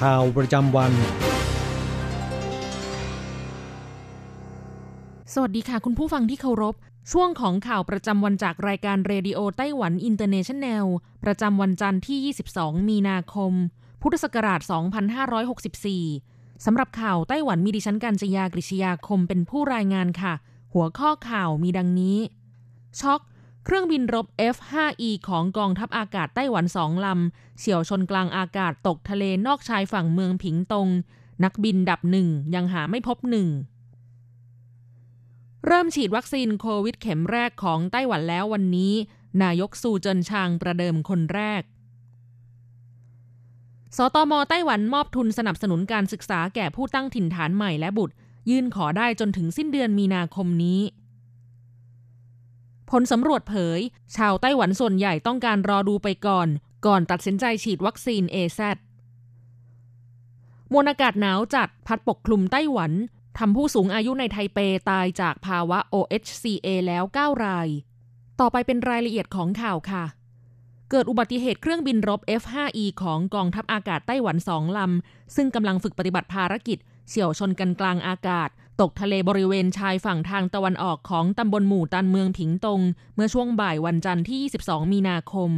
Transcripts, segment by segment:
ข่าวประจำวัน สวัสดีค่ะคุณผู้ฟังที่เคารพ ช่วงของข่าวประจำวันจากรายการ Radio Taiwan International ประจำวันจันทร์ที่ 22 มีนาคม พุทธศักราช 2564 สำหรับข่าวไต้หวันมีดิฉันการจยากริชยาคมเป็นผู้รายงานค่ะ หัวข้อข่าวมีดังนี้ ช็อก เครื่องบินรบ F5E ของกองทัพอากาศไต้หวันสองลำ เฉี่ยวชนกลางอากาศตกทะเลนอกชายฝั่งเมืองผิงตง นักบินดับหนึ่งยังหาไม่พบหนึ่ง เริ่มฉีดวัคซีนโควิดเข็มแรกของไต้หวันแล้ววันนี้ นายกซูเจินชางประเดิมคนแรกสตมไต้หวันมอบทุนสนับสนุนการศึกษาแก่ผู้ตั้งถิ่นฐานใหม่และบุตร ยื่นขอได้จนถึงสิ้นเดือนมีนาคมนี้ ผลสำรวจเผย ชาวไต้หวันส่วนใหญ่ต้องการรอดูไปก่อน ก่อนตัดสินใจฉีดวัคซีน AZ มวลอากาศหนาวจัดพัดปกคลุมไต้หวันทำผู้สูงอายุในไทเปตายจากภาวะ OHCA แล้ว 9 ราย ต่อไปเป็นรายละเอียดของข่าวค่ะ เกิดอุบัติเหตุเครื่องบินรบ F5E ของกองทัพอากาศไต้หวันสองลำ ซึ่งกำลังฝึกปฏิบัติภารกิจ เฉี่ยวชนกันกลางอากาศ ตกทะเลบริเวณชายฝั่งทางตะวันออกของตำบลหมู่ตันเมืองผิงตง เมื่อช่วงบ่ายวันจันทร์ที่ 22 มีนาคม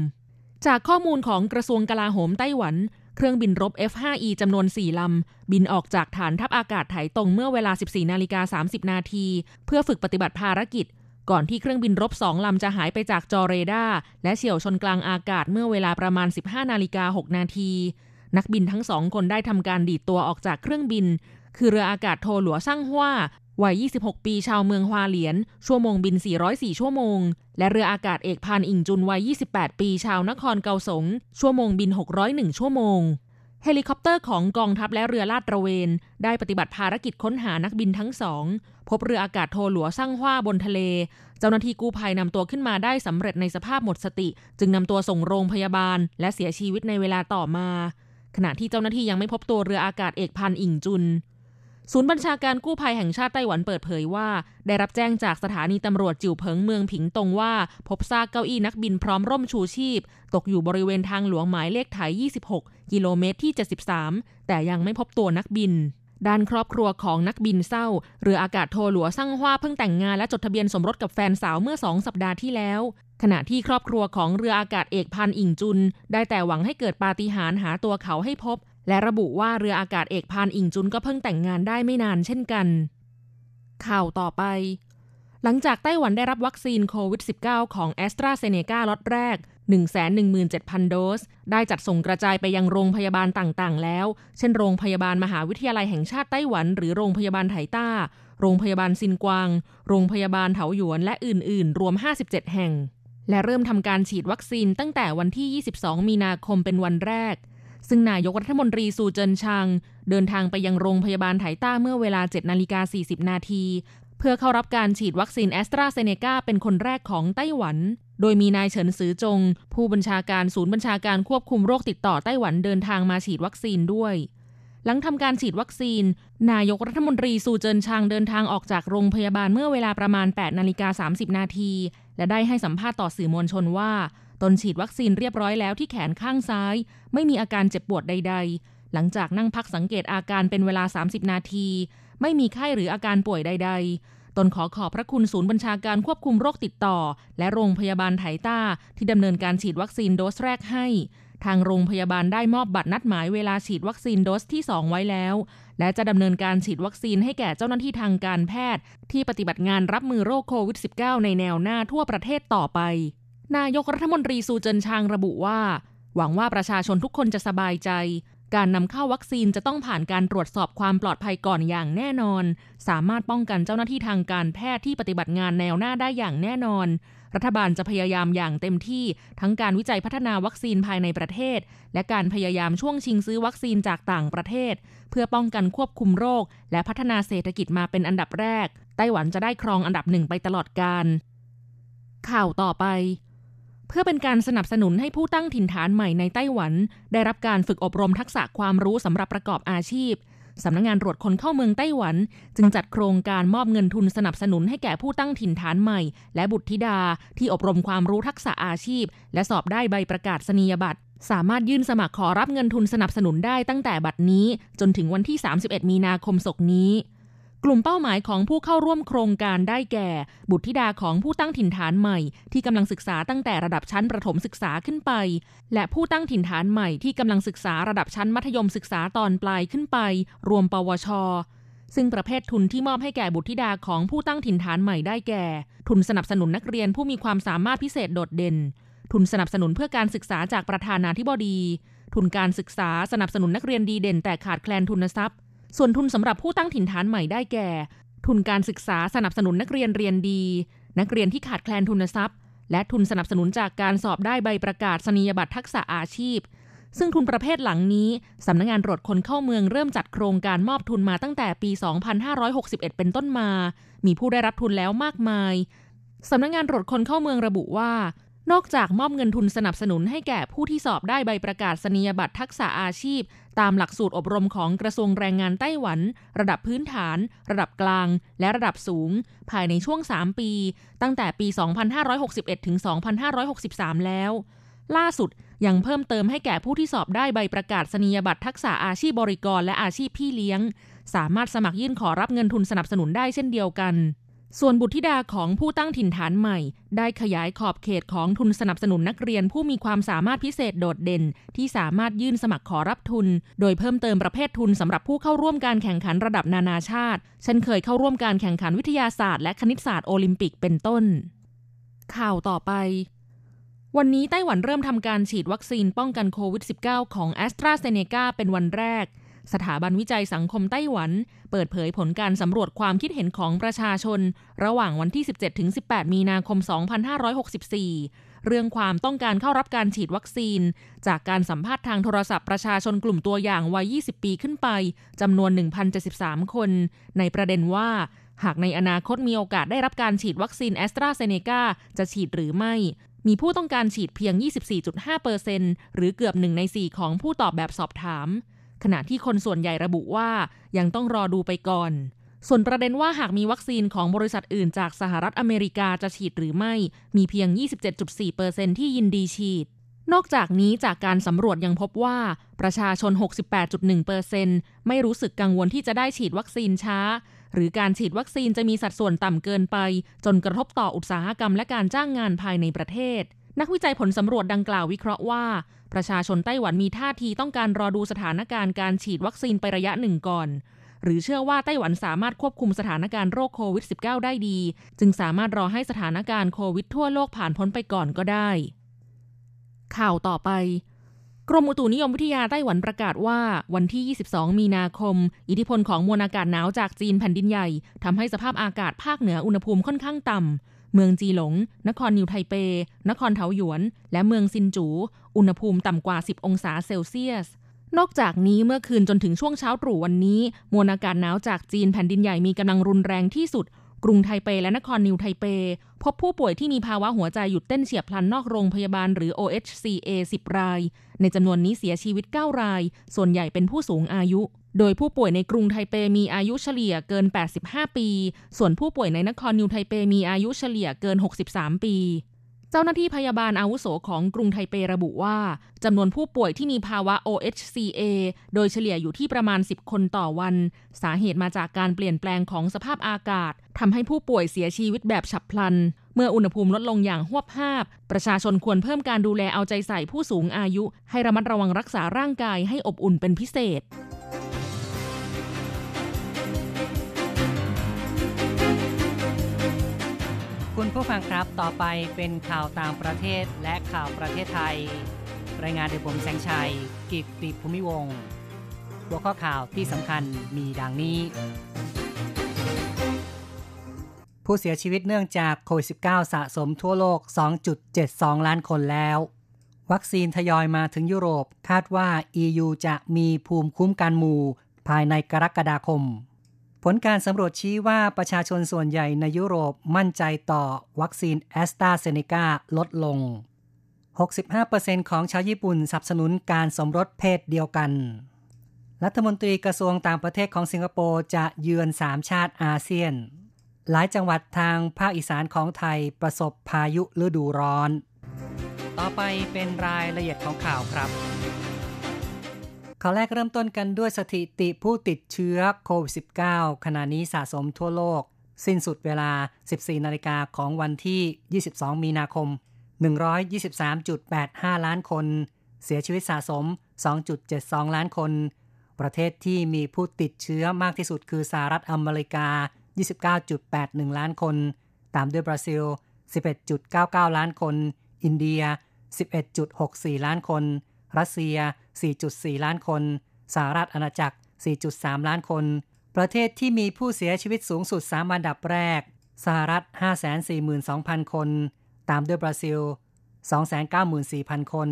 จากข้อมูลของกระทรวงกลาโหมไต้หวัน เครื่องบินรบ F5E จำนวน 4 ลำ บินออกจากฐานทัพอากาศไถตงเมื่อเวลา 14 นาฬิกา 30 นาที เพื่อฝึกปฏิบัติภารกิจ ก่อนที่เครื่องบินรบสองลำจะหายไปจากจอเรดาร์และเฉี่ยวชนกลางอากาศเมื่อเวลาประมาณ 15 นาฬิกา 6 นาทีนักบินทั้งสองคนได้ทำการดีดตัวออกจากเครื่องบิน คือเรืออากาศโทหลัวซ่างฮว่าวัย 26 ปีชาวเมืองฮวาเหลียน ชั่วโมงบิน 404 ชั่วโมง และเรืออากาศเอกพานอิงจุนวัย 28 ปีชาวนครเกาสง ชั่วโมงบิน 601 ชั่วโมง เฮลิคอปเตอร์ของกองทัพและเรือลาดตระเวน ได้ปฏิบัติภารกิจค้นหานักบินทั้งสอง พบเรืออากาศโทหลัวซ่างฮว่าบนทะเล เจ้าหน้าที่กู้ภัยนำตัวขึ้นมาได้สำเร็จในสภาพหมดสติ จึงนำตัวส่งโรงพยาบาล และเสียชีวิตในเวลาต่อมา ขณะที่เจ้าหน้าที่ยังไม่พบตัวเรืออากาศเอกพันอิงจุน ศูนย์บัญชาการกู้ภัยแห่งชาติไต้หวันเปิดเผยว่า ได้รับแจ้งจากสถานีตำรวจจิ๋วเพิงเมืองผิงตงว่า พบซากเก้าอี้นักบินพร้อมร่มชูชีพ ตกอยู่บริเวณทางหลวงหมายเลขไถ26 กิโลเมตรที่ 73 แต่ยังไม่พบตัวนักบิน ด้านครอบครัวของนักบินเศร้า เรืออากาศโทหลัวซั่งฮว่าเพิ่งแต่งงานและจดทะเบียนสมรสกับแฟนสาวเมื่อสองสัปดาห์ที่แล้วขณะที่ครอบครัวของเรืออากาศเอกพันอิงจุน ได้แต่หวังให้เกิดปาฏิหาริย์หาตัวเขาให้พบ และระบุว่าเรืออากาศเอกพานอิงจุนก็เพิ่งแต่งงานได้ไม่นานเช่นกัน ข่าวต่อไป หลังจากไต้หวันได้รับวัคซีนโควิด -19 ของแอสตราเซเนกาล็อตแรก 117,000 โดส ได้จัดส่งกระจายไปยังโรงพยาบาลต่างๆ แล้ว เช่นโรงพยาบาลมหาวิทยาลัยแห่งชาติไต้หวัน หรือโรงพยาบาลไถต้า โรงพยาบาลซินกวาง โรงพยาบาลเถาหยวน และอื่น ๆ รวม 57 แห่ง และเริ่มทำการฉีดวัคซีนตั้งแต่วันที่ 22 มีนาคมเป็นวันแรก ซึ่งนายกรัฐมนตรีซูเจินชางเดินทางไปยังโรงพยาบาลไถต้าเมื่อเวลา 7 นาฬิกา 40 นาที เพื่อเข้ารับการฉีดวัคซีนแอสตราเซเนกาเป็นคนแรกของไต้หวัน โดยมีนายเฉินซือจง ผู้บัญชาการศูนย์บัญชาการควบคุมโรคติดต่อไต้หวันเดินทางมาฉีดวัคซีนด้วยหลังทำการฉีดวัคซีน นายกรัฐมนตรีซูเจินชางเดินทางออกจากโรงพยาบาลเมื่อเวลาประมาณ 8 นาฬิกา 30 นาที และได้ให้สัมภาษณ์ต่อสื่อมวลชนว่า ตนฉีดวัคซีนเรียบร้อยแล้วที่แขนข้างซ้าย ไม่มีอาการเจ็บปวดใด ๆ หลังจากนั่งพักสังเกตอาการเป็นเวลา 30 นาที ไม่มีไข้หรืออาการป่วยใด ๆ ตนขอขอบพระคุณศูนย์บัญชาการควบคุมโรคติดต่อ และโรงพยาบาลไถต้า ที่ดำเนินการฉีดวัคซีนโดสแรกให้ ทางโรงพยาบาลได้มอบบัตรนัดหมายเวลาฉีดวัคซีนโดสที่ 2 ไว้แล้ว และจะดำเนินการฉีดวัคซีนให้แก่เจ้าหน้าที่ทางการแพทย์ ที่ปฏิบัติงานรับมือโรคโควิด -19 ในแนวหน้าทั่วประเทศต่อไป นายกรัฐมนตรีซูเจินชางระบุว่า หวังว่าประชาชนทุกคนจะสบายใจ การนำเข้าวัคซีนจะต้องผ่านการตรวจสอบความปลอดภัยก่อนอย่างแน่นอน สามารถป้องกันเจ้าหน้าที่ทางการแพทย์ที่ปฏิบัติงานแนวหน้าได้อย่างแน่นอน รัฐบาลจะพยายามอย่างเต็มที่ทั้งการวิจัยพัฒนาวัคซีนภายในประเทศ และการพยายามช่วงชิงซื้อวัคซีนจากต่างประเทศ เพื่อป้องกันควบคุมโรค และพัฒนาเศรษฐกิจมาเป็นอันดับแรกไต้หวันจะได้ครองอันดับหนึ่งไปตลอดกาลข่าวต่อไป พื่อเป็นการสนับสนุนให้ผู้ตั้งถิ่นฐานใหม่ในไต้หวัน ได้รับการฝึกอบรมทักษะความรู้สำหรับประกอบอาชีพสำนักงงานตรวจคนเข้าเมืองไต้หวัน จึงจัดโครงการมอบเงินทุนสนับสนุนให้แก่ผู้ตั้งถิ่นฐานใหม่ และบุตรธิดา ที่อบรมความรู้ทักษะอาชีพ และสอบได้ใบประกาศนียบัตร สามารถยื่นสมัครขอรับเงินทุนสนับสนุนได้ตั้งแต่บัดนี้ จนถึงวันที่ 31 มีนาคมศกนี้ กลุ่มเป้าหมายของผู้เข้าร่วมโครงการได้แก่ บุตรธิดาของผู้ตั้งถิ่นฐานใหม่ ที่กำลังศึกษาตั้งแต่ระดับชั้นประถมศึกษาขึ้นไป และผู้ตั้งถิ่นฐานใหม่ที่กำลังศึกษาระดับชั้นมัธยมศึกษาตอนปลายขึ้นไป รวมปวช ซึ่งประเภททุนที่มอบให้แก่บุตรธิดาของผู้ตั้งถิ่นฐานใหม่ได้แก่ ทุนสนับสนุนนักเรียนผู้มีความสามารถพิเศษโดดเด่น ทุนสนับสนุนเพื่อการศึกษาจากประธานาธิบดี ทุนการศึกษาสนับสนุนนักเรียนดีเด่นแต่ขาดแคลนทุนทรัพย์ ส่วนทุนสำหรับผู้ตั้งถิ่นฐานใหม่ได้แก่ ทุนการศึกษาสนับสนุนนักเรียนเรียนดี นักเรียนที่ขาดแคลนทุนทรัพย์ และทุนสนับสนุนจากการสอบได้ใบประกาศนียบัตรทักษะอาชีพ ซึ่งทุนประเภทหลังนี้สำนักงงานตรวจคนเข้าเมืองเริ่มจัดโครงการมอบทุนมาตั้งแต่ปี 2561 เป็นต้นมา มีผู้ได้รับทุนแล้วมากมายสำนักงงานตรวจคนเข้าเมืองระบุว่า นอกจากมอบเงินทุนสนับสนุนให้แก่ผู้ที่สอบได้ใบประกาศนียบัตรทักษะอาชีพ ตามหลักสูตรอบรมของกระทรวงแรงงานไต้หวัน ระดับพื้นฐาน ระดับกลาง และระดับสูง ภายในช่วง 3 ปี ตั้งแต่ปี 2561 ถึง 2563 แล้ว ล่าสุดยังเพิ่มเติมให้แก่ผู้ที่สอบได้ใบประกาศนียบัตรทักษะอาชีพบริกรและอาชีพพี่เลี้ยง สามารถสมัครยื่นขอรับเงินทุนสนับสนุนได้เช่นเดียวกัน ส่วนบุตรธิดาของผู้ตั้งถิ่นฐานใหม่ ได้ขยายขอบเขตของทุนสนับสนุนนักเรียนผู้มีความสามารถพิเศษโดดเด่น ที่สามารถยื่นสมัครขอรับทุน โดยเพิ่มเติมประเภททุนสำหรับผู้เข้าร่วมการแข่งขันระดับนานาชาติ เช่นเคยเข้าร่วมการแข่งขันวิทยาศาสตร์และคณิตศาสตร์โอลิมปิกเป็นต้น ข่าวต่อไปวันนี้ไต้หวันเริ่มทำการฉีดวัคซีนป้องกันโควิด -19 ของแอสตราเซเนกาเป็นวันแรก สถาบันวิจัยสังคมไต้หวัน เปิดเผยผลการสำรวจความคิดเห็นของประชาชน ระหว่างวันที่ 17-18 มีนาคม 2564 เรื่องความต้องการเข้ารับการฉีดวัคซีน จากการสัมภาษณ์ทางโทรศัพท์ประชาชนกลุ่มตัวอย่างวัย 20 ปีขึ้นไปจำนวน 1,073 คน ในประเด็นว่า หากในอนาคตมีโอกาสได้รับการฉีดวัคซีนแอสตราเซเนกาจะฉีดหรือไม่มีผู้ต้องการฉีดเพียง 24.5%หรือเกือบหนึ่งใน 4 ของผู้ตอบแบบสอบถาม ขณะที่คนส่วนใหญ่ระบุว่ายังต้องรอดูไปก่อน ส่วนประเด็นว่าหากมีวัคซีนของบริษัทอื่นจากสหรัฐอเมริกาจะฉีดหรือไม่ มีเพียง 27.4%ที่ยินดีฉีด นอกจากนี้จากการสำรวจยังพบว่าประชาชน 68.1%ไม่รู้สึกกังวลที่จะได้ฉีดวัคซีนช้า หรือการฉีดวัคซีนจะมีสัดส่วนต่ำเกินไป จนกระทบต่ออุตสาหกรรมและการจ้างงานภายในประเทศนักวิจัยผลสำรวจดังกล่าววิเคราะห์ว่า ประชาชนไต้หวันมีท่าทีต้องการรอดูสถานการณ์การฉีดวัคซีนไประยะหนึ่งก่อน หรือเชื่อว่าไต้หวันสามารถควบคุมสถานการณ์โรคโควิด -19 ได้ดี จึงสามารถรอให้สถานการณ์โควิดทั่วโลกผ่านพ้นไปก่อนก็ได้ ข่าวต่อไปกรมอุตุนิยมวิทยาไต้หวันประกาศว่า วันที่ 22 มีนาคม อิทธิพลของมวลอากาศหนาวจากจีนแผ่นดินใหญ่ทำให้สภาพอากาศภาคเหนืออุณหภูมิค่อนข้างต่ำ เมืองจีหลง นครนิวไทเป นครเทาหยวน และเมืองซินจู อุณหภูมิต่ำกว่า 10 องศาเซลเซียส นอกจากนี้เมื่อคืนจนถึงช่วงเช้าตรู่วันนี้ มวลอากาศหนาวจากจีนแผ่นดินใหญ่มีกำลังรุนแรงที่สุด กรุงไทเปและนครนิวไทเป พบผู้ป่วยที่มีภาวะหัวใจหยุดเต้นเฉียบพลันนอกโรงพยาบาลหรือ OHCA 10 ราย ในจำนวนนี้เสียชีวิต 9 ราย ส่วนใหญ่เป็นผู้สูงอายุ โดยผู้ป่วยในกรุงไทเปมีอายุเฉลี่ยเกิน 85 ปี ส่วนผู้ป่วยในนครนิวไทเปมีอายุเฉลี่ยเกิน 63 ปี เจ้าหน้าที่พยาบาลอาวุโสของกรุงไทเประบุว่าจำนวนผู้ป่วยที่มีภาวะ OHCA โดยเฉลี่ยอยู่ที่ประมาณ 10 คนต่อวัน สาเหตุมาจากการเปลี่ยนแปลงของสภาพอากาศทำให้ผู้ป่วยเสียชีวิตแบบฉับพลัน เมื่ออุณหภูมิลดลงอย่างหวบภาพประชาชนควรเพิ่มการดูแลเอาใจใส่ผู้สูงอายุ ให้ระมัดระวังรักษาร่างกายให้อบอุ่นเป็นพิเศษ คุณผู้ฟังครับต่อไปเป็นข่าวต่างประเทศและข่าวประเทศไทย รายงานโดยผมแสงชัย กิตติภูมิวงหัวข้อข่าวที่สำคัญมีดังนี้ ผู้เสียชีวิตเนื่องจากโควิด -19 สะสมทั่วโลก 2.72 ล้านคนแล้ว วัคซีนทยอยมาถึงยุโรปคาดว่า EU จะมีภูมิคุ้มกันหมู่ภายในกรกฎาคม ผลการสำรวจชี้ว่าประชาชนส่วนใหญ่ในยุโรปมั่นใจต่อวัคซีนแอสตราเซเนกาลดลง 65%ของชาวญี่ปุ่นสนับสนุนการสมรสเพศเดียวกัน รัฐมนตรีกระทรวงต่างประเทศของสิงคโปร์จะเยือนสามชาติอาเซียน หลายจังหวัดทางภาคอีสานของไทยประสบพายุฤดูร้อน ต่อไปเป็นรายละเอียดของข่าวครับ ข่าวแรกเริ่มต้นกันด้วยสถิติผู้ติดเชื้อโควิด -19 ขณะนี้สะสมทั่วโลก สิ้นสุดเวลา 14 นาฬิกาของวันที่ 22 มีนาคม 123.85 ล้านคน เสียชีวิตสะสม 2.72 ล้านคน ประเทศที่มีผู้ติดเชื้อมากที่สุดคือสหรัฐอเมริกา 29.81 ล้านคน ตามด้วยบราซิล 11.99 ล้านคน อินเดีย 11.64 ล้านคน รัสเซีย 4.4 ล้านคน สหรัฐอาณาจักร 4.3 ล้านคน ประเทศที่มีผู้เสียชีวิตสูงสุด3อันดับแรก สหรัฐ 542,000 คน ตามด้วยบราซิล 294,000 คน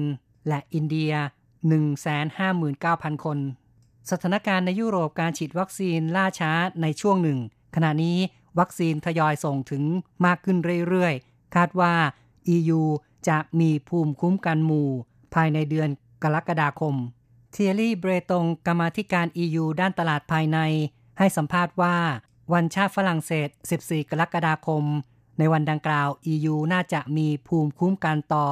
และอินเดีย 159,000 คน สถานการณ์ในยุโรปการฉีดวัคซีนล่าช้าในช่วงหนึ่ง ขณะนี้วัคซีนทยอยส่งถึงมากขึ้นเรื่อยๆ คาดว่า EU จะมีภูมิคุ้มกันหมู่ ภายในเดือน กรกฎาคม เทียรี่เบรตงกรรมาธิการ EU ด้านตลาดภายใน ให้สัมภาษณ์ว่า วันชาติฝรั่งเศส 14 กรกฎาคม ในวันดังกล่าว EU น่าจะมีภูมิคุ้มกันต่อ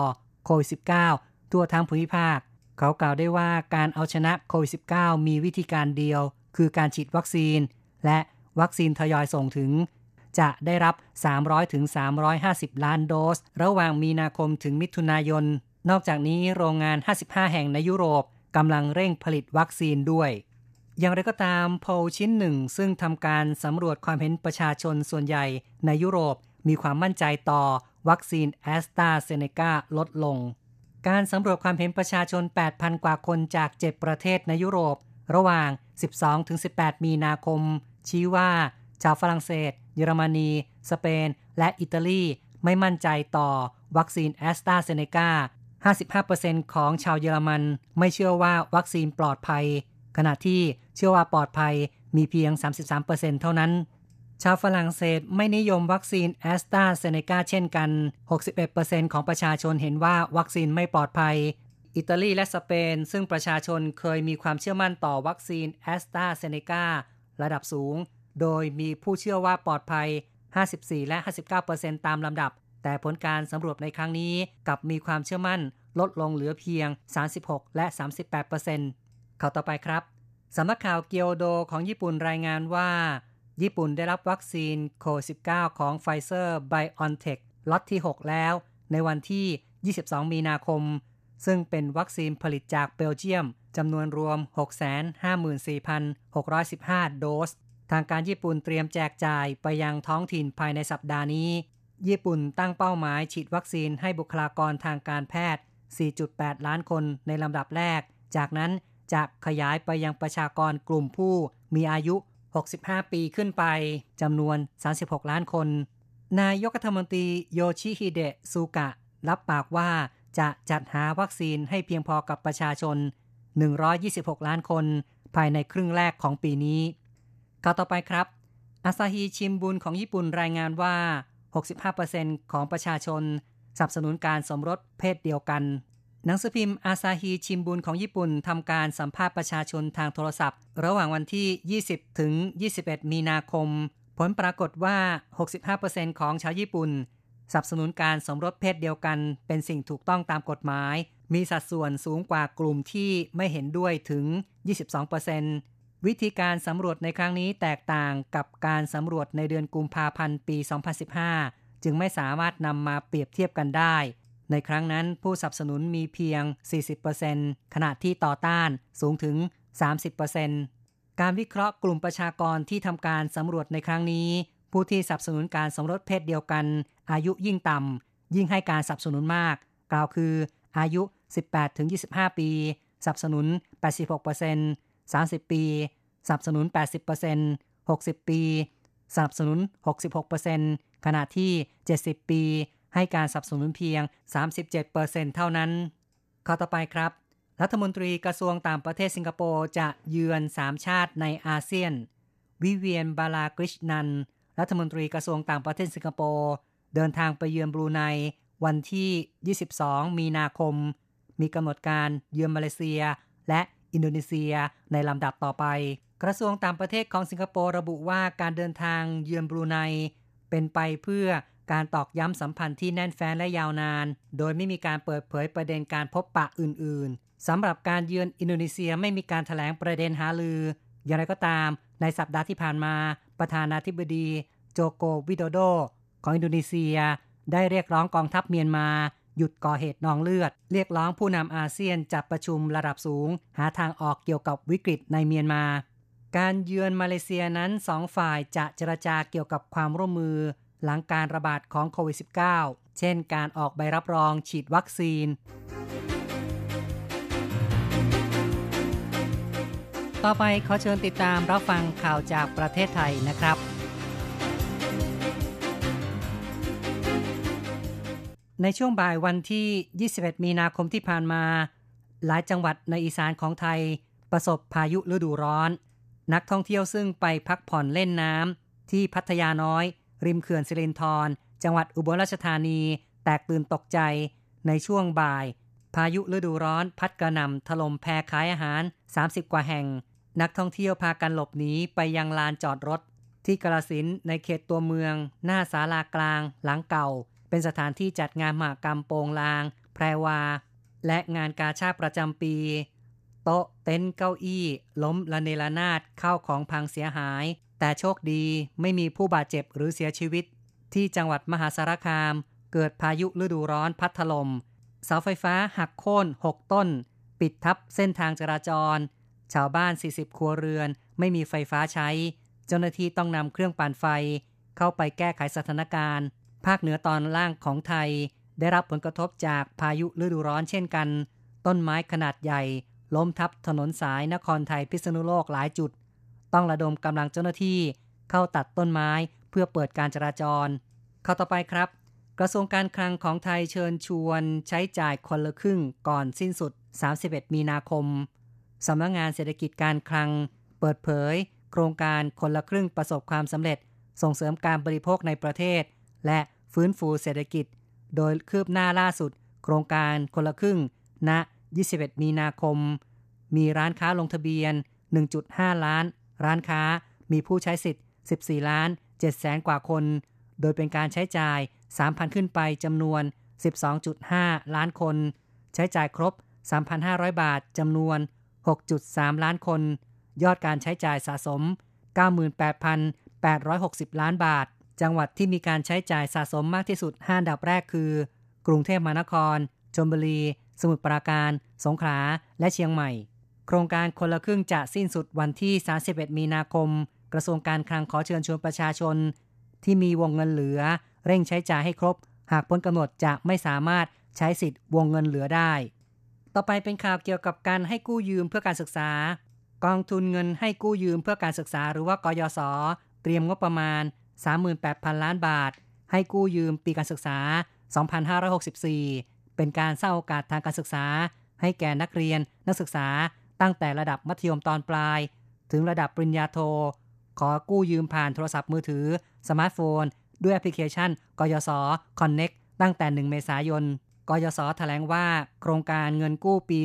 โควิด -19 ทั่วทั้งภูมิภาค เขากล่าวได้ว่าการเอาชนะโควิด -19 มีวิธีการเดียว คือการฉีดวัคซีน และวัคซีนทยอยส่งถึง จะได้รับ 300-350 ล้านโดส ระหว่างมีนาคมถึงมิถุนายน นอกจากนี้โรงงาน 55 แห่งในยุโรปกำลังเร่งผลิตวัคซีนด้วย อย่างไรก็ตามโพลชิ้นหนึ่ง ซึ่งทำการสำรวจความเห็นประชาชนส่วนใหญ่ในยุโรปมีความมั่นใจต่อวัคซีนแอสตราเซเนกาลดลง การสำรวจความเห็นประชาชน 8,000 กว่าคนจาก 7 ประเทศในยุโรป ระหว่าง 12-18 มีนาคม ชี้ว่าชาวฝรั่งเศส เยอรมนี สเปน และอิตาลี ไม่มั่นใจต่อวัคซีนแอสตราเซเนกา 55%ของชาวเยอรมันไม่เชื่อว่าวัคซีนปลอดภัย ขณะที่เชื่อว่าปลอดภัยมีเพียง 33%เท่านั้น ชาวฝรั่งเศสไม่นิยมวัคซีนแอสตราเซเนกาเช่นกัน 61%ของประชาชนเห็นว่าวัคซีนไม่ปลอดภัย อิตาลีและสเปน ซึ่งประชาชนเคยมีความเชื่อมั่นต่อวัคซีนแอสตราเซเนการะดับสูง โดยมีผู้เชื่อว่าปลอดภัย 54 และ 59%ตามลำดับ แต่ผลการสำรวจในครั้งนี้กลับมีความเชื่อมั่นลดลงเหลือเพียง 36 และ 38%ข่าวต่อไปครับสำนักข่าวเกียวโดของญี่ปุ่นรายงานว่า ญี่ปุ่นได้รับวัคซีนโควิด -19 ของไฟเซอร์ไบออนเทคล็อตที่ 6 แล้ว ในวันที่ 22 มีนาคม ซึ่งเป็นวัคซีนผลิตจากเบลเยียมจำนวนรวม 654,615 โดส ทางการญี่ปุ่นเตรียมแจกจ่ายไปยังท้องถิ่นภายในสัปดาห์นี้ ญี่ปุ่นตั้งเป้าหมายฉีดวัคซีนให้บุคลากรทางการแพทย์ 4.8 ล้านคนในลำดับแรก จากนั้นจะขยายไปยังประชากรกลุ่มผู้มีอายุ 65 ปีขึ้นไปจำนวน 36 ล้านคน นายกรัฐมนตรีโยชิฮิเดะซูกะ รับปากว่าจะจัดหาวัคซีนให้เพียงพอกับประชาชน 126 ล้านคน ภายในครึ่งแรกของปีนี้ข่าวต่อไปครับอาซาฮีชิมบุนของญี่ปุ่นรายงานว่า 65%ของประชาชนสนับสนุนการสมรสเพศเดียวกัน หนังสือพิมพ์อาซาฮีชิมบุนของญี่ปุ่นทำการสัมภาษณ์ประชาชนทางโทรศัพท์ ระหว่างวันที่ 20 ถึง 21 มีนาคม ผลปรากฏว่า 65%ของชาวญี่ปุ่นสนับสนุนการสมรสเพศเดียวกันเป็นสิ่งถูกต้องตามกฎหมาย มีสัดส่วนสูงกว่ากลุ่มที่ไม่เห็นด้วยถึง 22% วิธีการสำรวจในครั้งนี้แตกต่างกับการสำรวจในเดือนกุมภาพันธ์ปี 2015 จึงไม่สามารถนำมาเปรียบเทียบกันได้ ในครั้งนั้นผู้สนับสนุนมีเพียง 40%ขณะที่ต่อต้านสูงถึง 30%การวิเคราะห์กลุ่มประชากรที่ทำการสำรวจในครั้งนี้ ผู้ที่สนับสนุนการสมรสเพศเดียวกัน อายุยิ่งต่ำยิ่งให้การสนับสนุนมาก กล่าวคืออายุ 18-25 ปีสนับสนุน 86% 30 ปีสนับสนุน 80% 60 ปีสนับสนุน 66%ขณะที่ 70 ปี ให้การสนับสนุนเพียง 37%เท่านั้น ข้อต่อไปครับ รัฐมนตรีกระทรวงต่างประเทศสิงคโปร์จะเยือน 3 ชาติในอาเซียน วิเวียนบาลากริชนัน รัฐมนตรีกระทรวงต่างประเทศสิงคโปร์เดินทางไปเยือนบรูไนวันที่ 22 มีนาคม มีกำหนดการเยือนมาเลเซีย และ อินโดนีเซีย ในลำดับต่อไป กระทรวงต่างประเทศของสิงคโปร์ระบุว่าการเดินทางเยือนบรูไน เป็นไปเพื่อการตอกย้ำสัมพันธ์ที่แน่นแฟ้นและยาวนาน โดยไม่มีการเปิดเผยประเด็นการพบปะอื่น ๆสำหรับการเยือนอินโดนีเซียไม่มีการแถลงประเด็นหารือ อย่างไรก็ตาม ในสัปดาห์ที่ผ่านมา ประธานาธิบดี โจโกวิโดโด ของอินโดนีเซีย ได้เรียกร้องกองทัพเมียนมา หยุดก่อเหตุนองเลือด เรียกร้องผู้นำอาเซียนจัดประชุมระดับสูง หาทางออกเกี่ยวกับวิกฤตในเมียนมา การเยือนมาเลเซียนั้นสองฝ่ายจะเจรจาเกี่ยวกับความร่วมมือ หลังการระบาดของโควิด -19 เช่นการออกใบรับรองฉีดวัคซีน ต่อไปขอเชิญติดตามรับฟังข่าวจากประเทศไทยนะครับ ในช่วงบ่ายวันที่ 21 มีนาคมที่ผ่านมา หลายจังหวัดในอีสานของไทย ประสบพายุฤดูร้อน นักท่องเที่ยวซึ่งไปพักผ่อนเล่นน้ำที่พัทยาน้อย ริมเขื่อนสิรินธรจังหวัดอุบลราชธานี แตกตื่นตกใจ ในช่วงบ่าย พายุฤดูร้อน พัดกระหน่ำถล่มแพขายอาหาร 30 กว่าแห่ง นักท่องเที่ยวพากันหลบหนีไปยังลานจอดรถ ที่กระสินในเขตตัวเมือง หน้าศาลากลาง หลังเก่า เป็นสถานที่จัดงานมหกรรมโปงลาง แพรวา และงานกาชาติประจำปี โต๊ะเต็นท์เก้าอี้ ล้มละเนระนาดเข้าของพังเสียหาย แต่โชคดีไม่มีผู้บาดเจ็บหรือเสียชีวิต ที่จังหวัดมหาสารคาม เกิดพายุฤดูร้อนพัดถลม่มเสาไฟฟ้าหักโค่น 6 ต้น ปิดทับเส้นทางจราจร ชาวบ้าน 40 ครัวเรือนไม่มีไฟฟ้าใช้ เจ้าหน้าที่ต้องนำเครื่องปั่นไฟ เข้าไปแก้ไขสถานการณ์ ภาคเหนือตอนล่างของไทย ได้รับผลกระทบจากพายุฤดูร้อนเช่นกัน ต้นไม้ขนาดใหญ่ ล้มทับถนนสายนครไทยพิษณุโลกหลายจุด ต้องระดมกำลังเจ้าหน้าที่เข้าตัดต้นไม้เพื่อเปิดการจราจร เข้าต่อไปครับ กระทรวงการคลังของไทยเชิญชวน ใช้จ่ายคนละครึ่งก่อนสิ้นสุด 31 มีนาคมสำนักงงานเศรษฐกิจการคลัง เปิดเผย โครงการคนละครึ่งประสบความสำเร็จ ส่งเสริมการบริโภคในประเทศ และ ฟื้นฟูเศรษฐกิจ โดยคืบหน้าล่าสุด โครงการคนละครึ่งณ21 มีนาคม มีร้านค้าลงทะเบียน 1.5 ล้าน ร้านค้ามีผู้ใช้สิทธิ์ 14 ล้าน7แสนกว่าคน โดยเป็นการใช้จ่าย 3,000 ขึ้นไปจำนวน 12.5 ล้านคน ใช้จ่ายครบ 3,500 บาทจำนวน 6.3 ล้านคน ยอดการใช้จ่ายสะสม 98,860 ล้านบาท จังหวัดที่มีการใช้จ่ายสะสมมากที่สุด 5 อันดับแรกคือ กรุงเทพมหานครชลบุรี สมุทรปราการ สงขลา และเชียงใหม่ โครงการคนละครึ่งจะสิ้นสุดวันที่ 31 มีนาคม กระทรวงการคลังขอเชิญชวนประชาชน ที่มีวงเงินเหลือ เร่งใช้จ่ายให้ครบ หากพ้นกำหนดจะไม่สามารถใช้สิทธิ์วงเงินเหลือได้ ต่อไปเป็นข่าวเกี่ยวกับการให้กู้ยืมเพื่อการศึกษา กองทุนเงินให้กู้ยืมเพื่อการศึกษา หรือว่ากยศ เตรียมงบประมาณ 38,000 ล้านบาท ให้กู้ยืมปีการศึกษา 2564 เป็นการสร้างโอกาสทางการศึกษา ให้แก่นักเรียนนักศึกษาตั้งแต่ระดับมัธยมตอนปลาย ถึงระดับปริญญาโท ขอกู้ยืมผ่านโทรศัพท์มือถือ สมาร์ทโฟน ด้วยแอปพลิเคชันกยศ Connect ตั้งแต่ 1 เมษายนกยศแถลงว่า โครงการเงินกู้ปี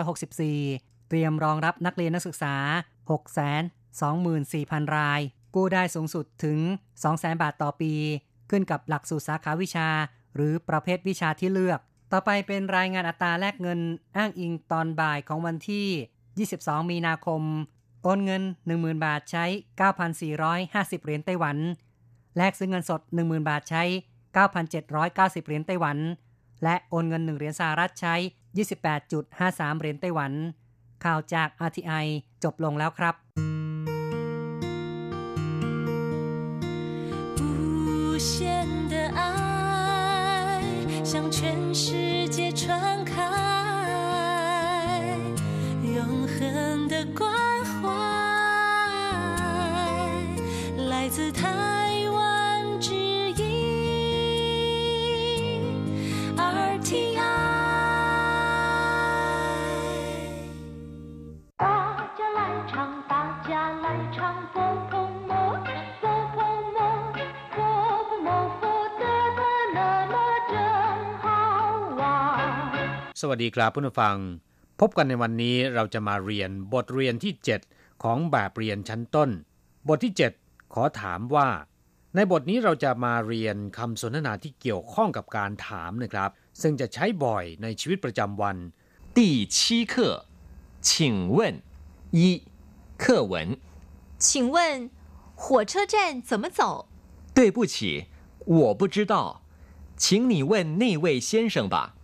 2564 เตรียมรองรับนักเรียนนักศึกษา 624,000 ราย กู้ได้สูงสุดถึง 200,000 บาทต่อปี ขึ้นกับหลักสูตรสาขาวิชา หรือประเภทวิชาที่เลือก ต่อไปเป็นรายงานอัตราแลกเงินอ้างอิงตอนบ่ายของวันที่ 22 มีนาคม โอนเงิน 10,000 บาทใช้ 9,450 เหรียญไต้หวัน แลกซื้อเงินสด 10,000 บาทใช้ 9,790 เหรียญไต้หวัน และโอนเงิน 1 เหรียญสหรัฐใช้ 28.53 เหรียญไต้หวัน ข่าวจาก RTI จบลงแล้วครับ สวัสดีครับผู้ฟัง พบกันในวันนี้เราจะมาเรียนบทเรียนที่ 7 ของแบบเรียนชั้นต้น บทที่ 7 ขอถามว่า ในบทนี้เราจะมาเรียนคำสนทนาที่เกี่ยวข้องกับการถามนะครับ ซึ่งจะใช้บ่อยในชีวิตประจำวัน第七课请问一课文请问火车站怎么走对不起我不知道请你问那位先生吧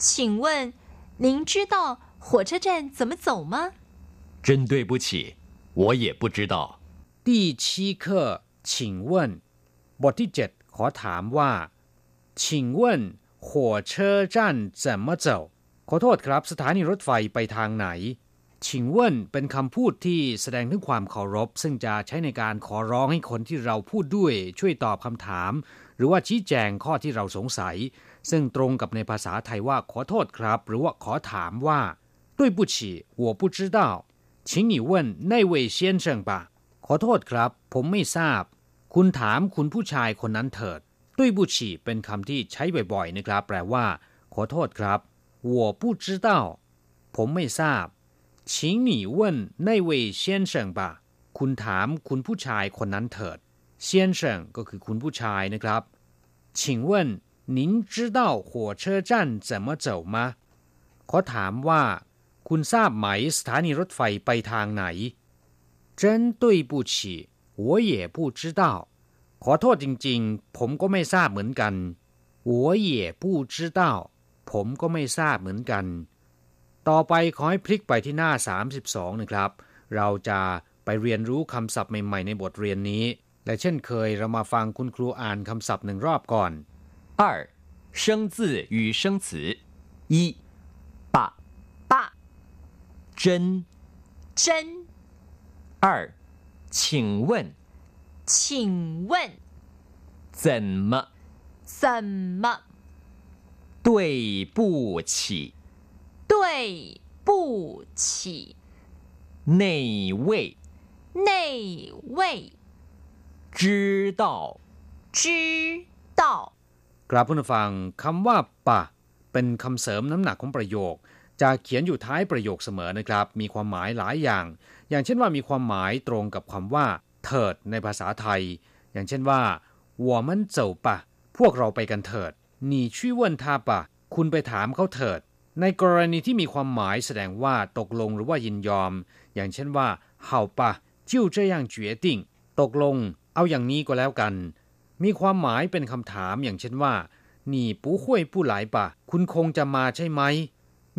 请问您知道火车站怎么走吗？真对不起，我也不知道。第七课请问บทที่เจ็ดขอถามว่า请问火车站怎么走ขอโทษครับสถานีรถไฟไปทางไหนชิงเว่นเป็นคำพูดที่แสดงถึงความเคารพ ซึ่งจะใช้ในการขอร้องให้คนที่เราพูดด้วยช่วยตอบคำถาม หรือว่าชี้แจงข้อที่เราสงสัย ซึ่งตรงกับในภาษาไทยว่าขอโทษครับ หรือว่าขอถามว่า对不起我不知道请你问那位先生吧ขอโทษครับ ผมไม่ทราบ คุณถามคุณผู้ชายคนนั้นเถิด对不起เป็นคำที่ใช้บ่อยๆนะครับ แปลว่า ขอโทษครับ我不知道ผมไม่ทราบ请你问那位先生吧คุณถามคุณผู้ชายคนนั้นเถิด先生ก็คือคุณผู้ชายนะครับ请问 您知道火车站怎么走吗ขอถามว่า คุณทราบไหมสถานีรถไฟไปทางไหน真对不起我也不知道ขอโทษจริงๆ ผมก็ไม่ทราบเหมือนกัน我也不知道ผมก็ไม่ทราบเหมือนกัน ต่อไปขอให้พลิกไปที่หน้า 32 นะครับ เราจะไปเรียนรู้คำศัพท์ใหม่ๆ ในบทเรียนนี้ และเช่นเคยเรามาฟังคุณครูอ่านคำศัพท์หนึ่งรอบก่อน 二、生字与生词：一、爸、爸、真、真；二、请问、请问；怎么、怎么；对不起、对不起；那位、那位；知道、知道。 ครับผู้ฟังคำว่าปะ เป็นคำเสริมน้ำหนักของประโยค จะเขียนอยู่ท้ายประโยคเสมอนะครับ มีความหมายหลายอย่าง อย่างเช่นว่ามีความหมายตรงกับคำว่าเถิดในภาษาไทย อย่างเช่นว่าวัวมันเจ้าปะ พวกเราไปกันเถิดนีชี่วนทาปะ คุณไปถามเขาเถิด ในกรณีที่มีความหมายแสดงว่าตกลงหรือว่ายินยอม อย่างเช่นว่าเฮาปะจิ้วเจียงเจียติ่งตกลง เอาอย่างนี้ก็แล้วกัน มีความหมายเป็นคำถามอย่างเช่นว่าหนี่ปูข้วยผู้หลายปะคุณคงจะมาใช่ไหม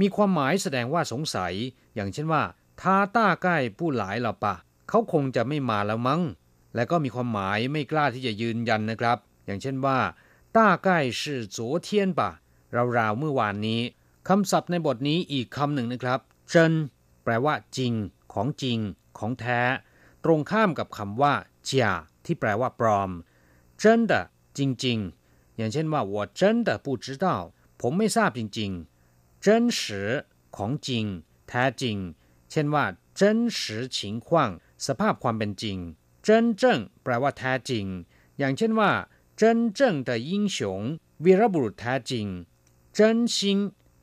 มีความหมายแสดงว่าสงสัย อย่างเช่นว่าทาต้าใกล้ผู้หลายหรอปะเขาคงจะไม่มาแล้วมั้ง และก็มีความหมายไม่กล้าที่จะยืนยันนะครับ อย่างเช่นว่าต้าใกล้ชื่อโจเทียนปะราวๆเมื่อวานนี้คำศัพท์ในบทนี้อีกคำหนึ่งนะครับเจนแปลว่าจริง ของจริง ของแท้ ตรงข้ามกับคำว่าเจียที่แปลว่าปลอม 真的จริงๆ อย่างเช่นว่า我真的不知道ผมไม่ทราบจริงๆ真实ของจริง แท้จริง เช่นว่า真实情况สภาพความเป็นจริง真正แปลว่าแท้จริง อย่างเช่นว่า真正的英雄วีรบุรุษแท้จริง真心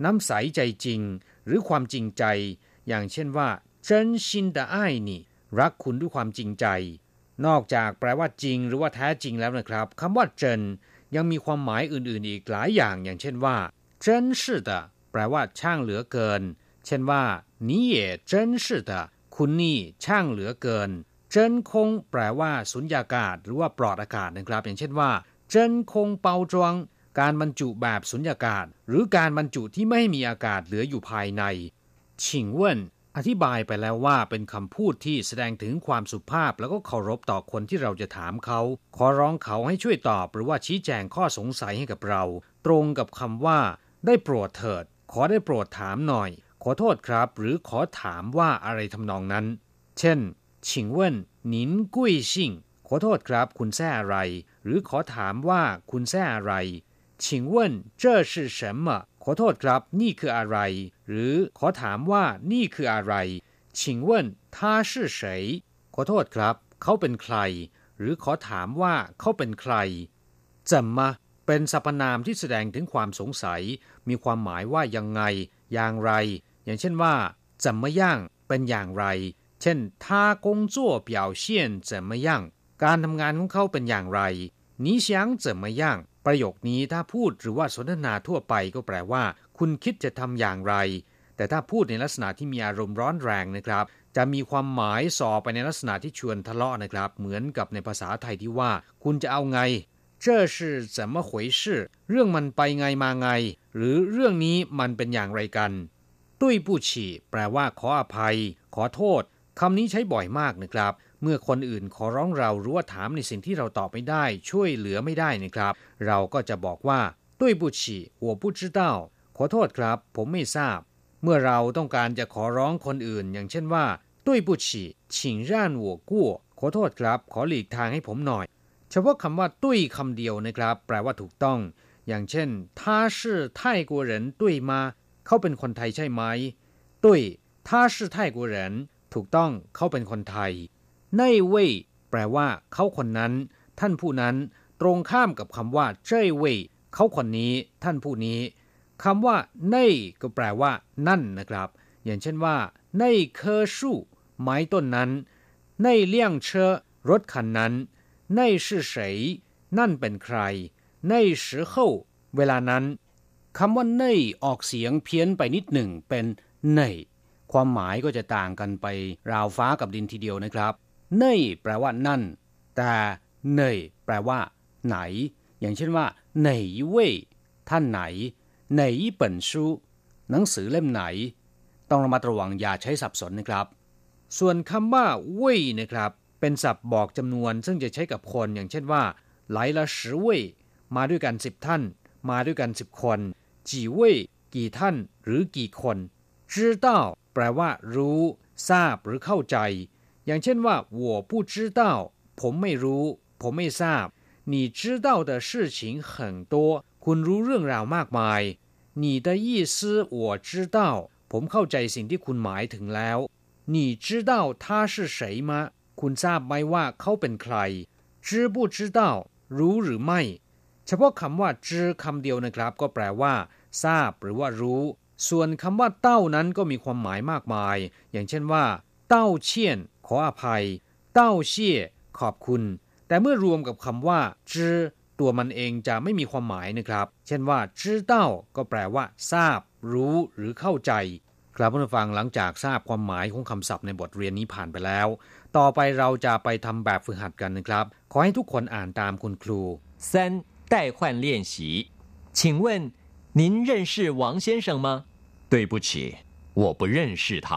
น้ำใสใจจริง หรือความจริงใจ อย่างเช่นว่า真心的爱你รักคุณด้วยความจริงใจ นอกจากแปลว่าจริงหรือว่าแท้จริงแล้วนะครับคำว่าเจินยังมีความหมายอื่น ๆ อีกหลายอย่างอย่างเช่นว่า真是的แปลว่าช่างเหลือเกิน เช่นว่า你也真是的คุณนี่ช่างเหลือเกินเจินคงแปลว่าสุญญากาศหรือว่าปลอดอากาศนะครับ อย่างเช่นว่า เจินคงเปาจวง การบรรจุแบบสุญญากาศ หรือการบรรจุที่ไม่มีอากาศเหลืออยู่ภายในชิงเว่น อธิบายไปแล้วว่าเป็นคำพูดที่แสดงถึงความสุภาพแล้วก็เคารพต่อคนที่เราจะถามเขา ขอร้องเขาให้ช่วยตอบหรือว่าชี้แจงข้อสงสัยให้กับเรา ตรงกับคำว่า ได้โปรดเถิด ขอได้โปรดถามหน่อย ขอโทษครับ หรือขอถามว่าอะไรทำนองนั้น เช่นชิงเว่นนินกุ้ยซิงขอโทษครับ คุณแซ่อะไร หรือขอถามว่าคุณแซ่อะไร请问这是什么 ขอโทษครับ นี่คืออะไร หรือขอถามว่านี่คืออะไร请问他是谁ขอโทษครับ เขาเป็นใคร หรือขอถามว่าเขาเป็นใคร怎么เป็นสรรพนามที่แสดงถึงความสงสัย มีความหมายว่ายังไง อย่างไร อย่างเช่นว่า怎么样เป็นอย่างไร เช่น他工作表现怎么样การทำงานของเขาเป็นอย่างไร你想怎么样 ประโยคนี้ถ้าพูดหรือว่าสนทนาทั่วไปก็แปลว่า คุณคิดจะทำอย่างไร แต่ถ้าพูดในลักษณะที่มีอารมณ์ร้อนแรงนะครับ จะมีความหมายสอไปในลักษณะที่ชวนทะเลาะนะครับ เหมือนกับในภาษาไทยที่ว่า คุณจะเอาไง这是怎么回事เรื่องมันไปไงมาไง หรือเรื่องนี้มันเป็นอย่างไรกันตุ้ยผู้ฉีแปลว่า ขออภัย ขอโทษคำนี้ใช้บ่อยมากนะครับ เมื่อคนอื่นขอร้องเราหรือว่าถามในสิ่งที่เราตอบไม่ได้ ช่วยเหลือไม่ได้นะครับ เราก็จะบอกว่าด้วยบุชิหัวพุชิต้า道ขอโทษครับ ผมไม่ทราบ เมื่อเราต้องการจะขอร้องคนอื่น อย่างเช่นว่าด้วยบุชิฉิงร่านหัวกู้ขอโทษครับ ขอหลีกทางให้ผมหน่อย เฉพาะคำว่าตุ้ยคำเดียวนะครับ แปลว่าถูกต้อง อย่างเช่นท่าชื่อไทยกวนตุ้ยมาเขาเป็นคนไทยใช่ไหมตุ้ยท่าชื่อไทยกวนถูกต้องเขาเป็นคนไทย ในเว่ยแปลว่า เขาคนนั้น ท่านผู้นั้น ตรงข้ามกับคำว่าเจ้เว่ยเขาคนนี้ ท่านผู้นี้คำว่าในก็แปลว่า นั่นนะครับ อย่างเช่นว่า ในเคอชู่ไม้ต้นนั้น ในเลี่ยงเชอรถคันนั้น ในชื่อเฉยนั่นเป็นใคร ในสือเขาวลานั้นคำว่าในออกเสียงเพี้ยนไปนิดหนึ่งเป็นในความหมายก็จะต่างกันไปราวฟ้ากับดินทีเดียวนะครับ เนยแปลว่านั่น แต่เนยแปลว่า ไหน อย่างเช่นว่าไหนเว่ยท่านไหนไหนเปิ่นชูหนังสือเล่มไหน ต้องระมัดระวังอย่าใช้สับสนนะครับ ส่วนคำว่าเว่ยนะครับ เป็นศัพท์บอกจำนวน ซึ่งจะใช้กับคนอย่างเช่นว่าหลายละสิเว่ยมาด้วยกันสิบท่าน มาด้วยกันสิบคนจีเว่ยกี่ท่านหรือกี่คน知道แปลว่า รู้ ทราบหรือเข้าใจ อย่างเช่นว่า我不知道ผมไม่รู้ ผมไม่ทราบ你知道的事情很多คุณรู้เรื่องราวมากมาย你的意思我知道ผมเข้าใจสิ่งที่คุณหมายถึงแล้ว你知道他是谁吗คุณทราบไหมว่าเขาเป็นใคร知不知道รู้หรือไม่ เฉพาะคำว่าจื้อคำเดียวนะครับ ก็แปลว่า ทราบหรือว่ารู้ ส่วนคำว่าเต้านั้นก็มีความหมายมากมาย อย่างเช่นว่า เต้าเชียน ขออภัย เต้าเชี่ยขอบคุณ แต่เมื่อรวมกับคำว่าจื้อตัวมันเองจะไม่มีความหมายนะครับ เช่นว่าจื้อเต้าก็แปลว่า ทราบ รู้หรือเข้าใจ ครับผู้ฟังหลังจากทราบความหมายของคำศัพท์ในบทเรียนนี้ผ่านไปแล้ว ต่อไปเราจะไปทำแบบฝึกหัดกันนะครับ ขอให้ทุกคนอ่านตามคุณครู三代换练习请问您认识王先生吗对不起我不认识他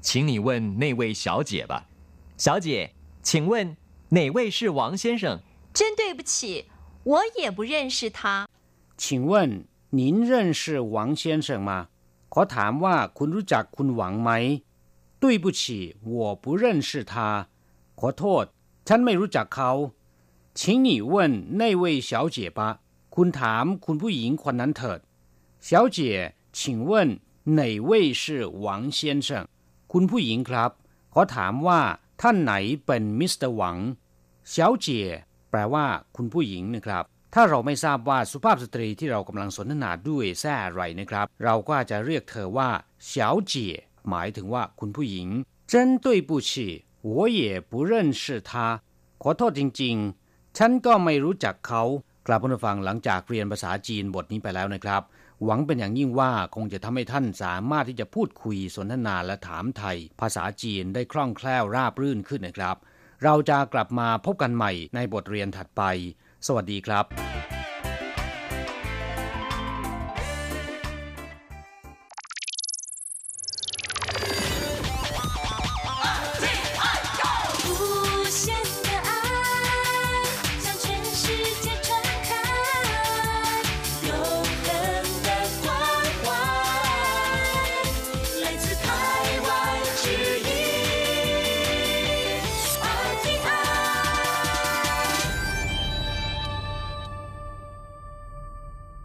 请你问那位小姐吧。 小姐，请问哪位是王先生？真对不起，我也不认识他。请问您认识王先生吗？ขอถามว่าคุณรู้จักคุณหวังไหม对不起我不认识他ขอโทษ ฉันไม่รู้จักเขา请你问那位小姐吧คุณถามคุณผู้หญิงคนนั้นเถิด小姐请问哪位是王先生คุณผู้หญิงครับ ขอถามว่า ท่านไหนเป็นมิสเตอร์หวังเฉาเจียแปลว่า คุณผู้หญิงนะครับ ถ้าเราไม่ทราบว่าสุภาพสตรีที่เรากำลังสนทนาด้วยแซ่อะไรนะครับ เราก็จะเรียกเธอว่าเฉาเจียหมายถึงว่าคุณผู้หญิง真对不起我也不认识他ขอโทษจริงๆ ฉันก็ไม่รู้จักเขากลับมาฟังหลังจากเรียนภาษาจีนบทนี้ไปแล้วนะครับ หวังเป็นอย่างยิ่งว่าคงจะทำให้ท่านสามารถที่จะพูดคุยสนทนาและถามไทย ภาษาจีนได้คล่องแคล่วราบรื่นขึ้นนะครับ เราจะกลับมาพบกันใหม่ในบทเรียนถัดไป สวัสดีครับ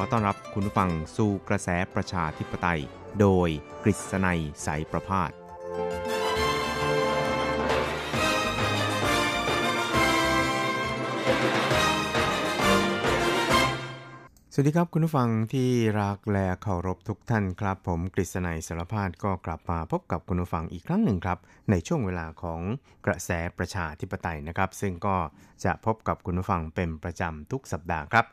อต้อนรับคุณผู้ฟังสู่กระแสประชาธิปไตย โดยกฤษณัยสายประพาสสวัสดีครับคุณผู้ฟังที่รักและเคารพทุกท่านครับ ผมกฤษณัยสารพาดก็กลับมาพบกับคุณผู้ฟังอีกครั้งหนึ่งครับ ในช่วงเวลาของกระแสประชาธิปไตยนะครับ ซึ่งก็จะพบกับคุณผู้ฟังเป็นประจำทุกสัปดาห์ครับ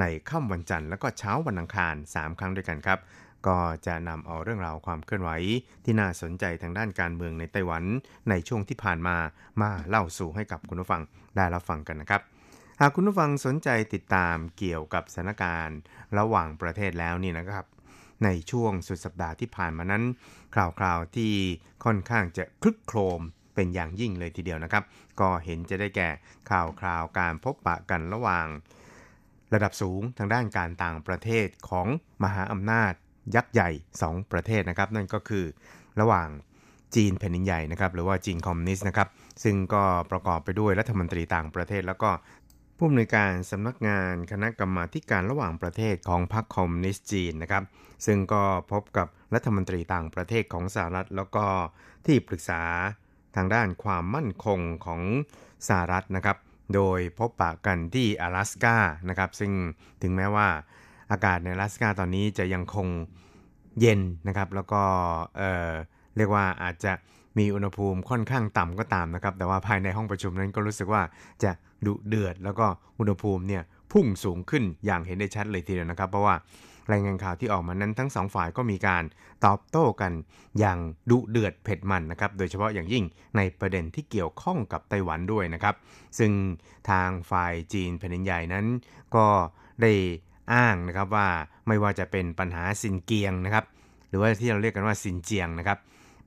ในค่ำวันจันทร์และก็เช้าวันอังคาร 3 ครั้งด้วยกันครับ ก็จะนำเอาเรื่องราวความเคลื่อนไหว ที่น่าสนใจทางด้านการเมืองในไต้หวัน ในช่วงที่ผ่านมามาเล่าสู่ให้กับคุณผู้ฟังได้รับฟังกันนะครับหากคุณผู้ฟังสนใจติดตามเกี่ยวกับสถานการณ์ ระหว่างประเทศแล้วนี่นะครับ ในช่วงสุดสัปดาห์ที่ผ่านมานั้นข่าวๆที่ค่อนข้างจะคลึกโครมเป็นอย่างยิ่งเลยทีเดียวนะครับ ก็เห็นจะได้แก่ข่าวคราวการพบปะกันระหว่าง ระดับสูงทางด้านการต่างประเทศของมหาอำนาจยักษ์ใหญ่ 2 ประเทศนะครับ นั่นก็คือระหว่างจีนแผ่นดินใหญ่นะครับหรือว่าจีนคอมมิวนิสต์นะครับ ซึ่งก็ประกอบไปด้วยรัฐมนตรีต่างประเทศ แล้วก็ผู้อำนวยการสำนักงานคณะกรรมาการระหว่างประเทศของพรรคคอมมิวนิสต์จีนนะครับ ซึ่งก็พบกับรัฐมนตรีต่างประเทศของสหรัฐ แล้วก็ที่ปรึกษาทางด้านความมั่นคงของสหรัฐนะครับ โดยพบปะกันที่阿拉斯กานะครับ ซึ่งถึงแม้ว่าอากาศใน阿拉斯กาตอนนี้จะยังคงเย็นนะครับ แล้วก็เอ่อเรียกว่าอาจจะมีอุณหภูมิค่อนข้างต่ำก็ตามนะครับ แต่ว่าภายในห้องประชุมนั้นก็รู้สึกว่าจะดุเดือด แล้วก็อุณหภูมิเนี่ยพุ่งสูงขึ้นอย่างเห็นได้ชัดเลยทีเดียวนะครับ เพราะว่า รายงานข่าวที่ออกมานั้นทั้งสองฝ่ายก็มีการตอบโต้กันอย่างดุเดือดเผ็ดมันนะครับ โดยเฉพาะอย่างยิ่งในประเด็นที่เกี่ยวข้องกับไต้หวันด้วยนะครับ ซึ่งทางฝ่ายจีนแผ่นใหญ่นั้น ก็ได้อ้างนะครับว่าไม่ว่าจะเป็นปัญหาซินเกียงนะครับ หรือว่าที่เราเรียกกันว่าซินเจียงนะครับ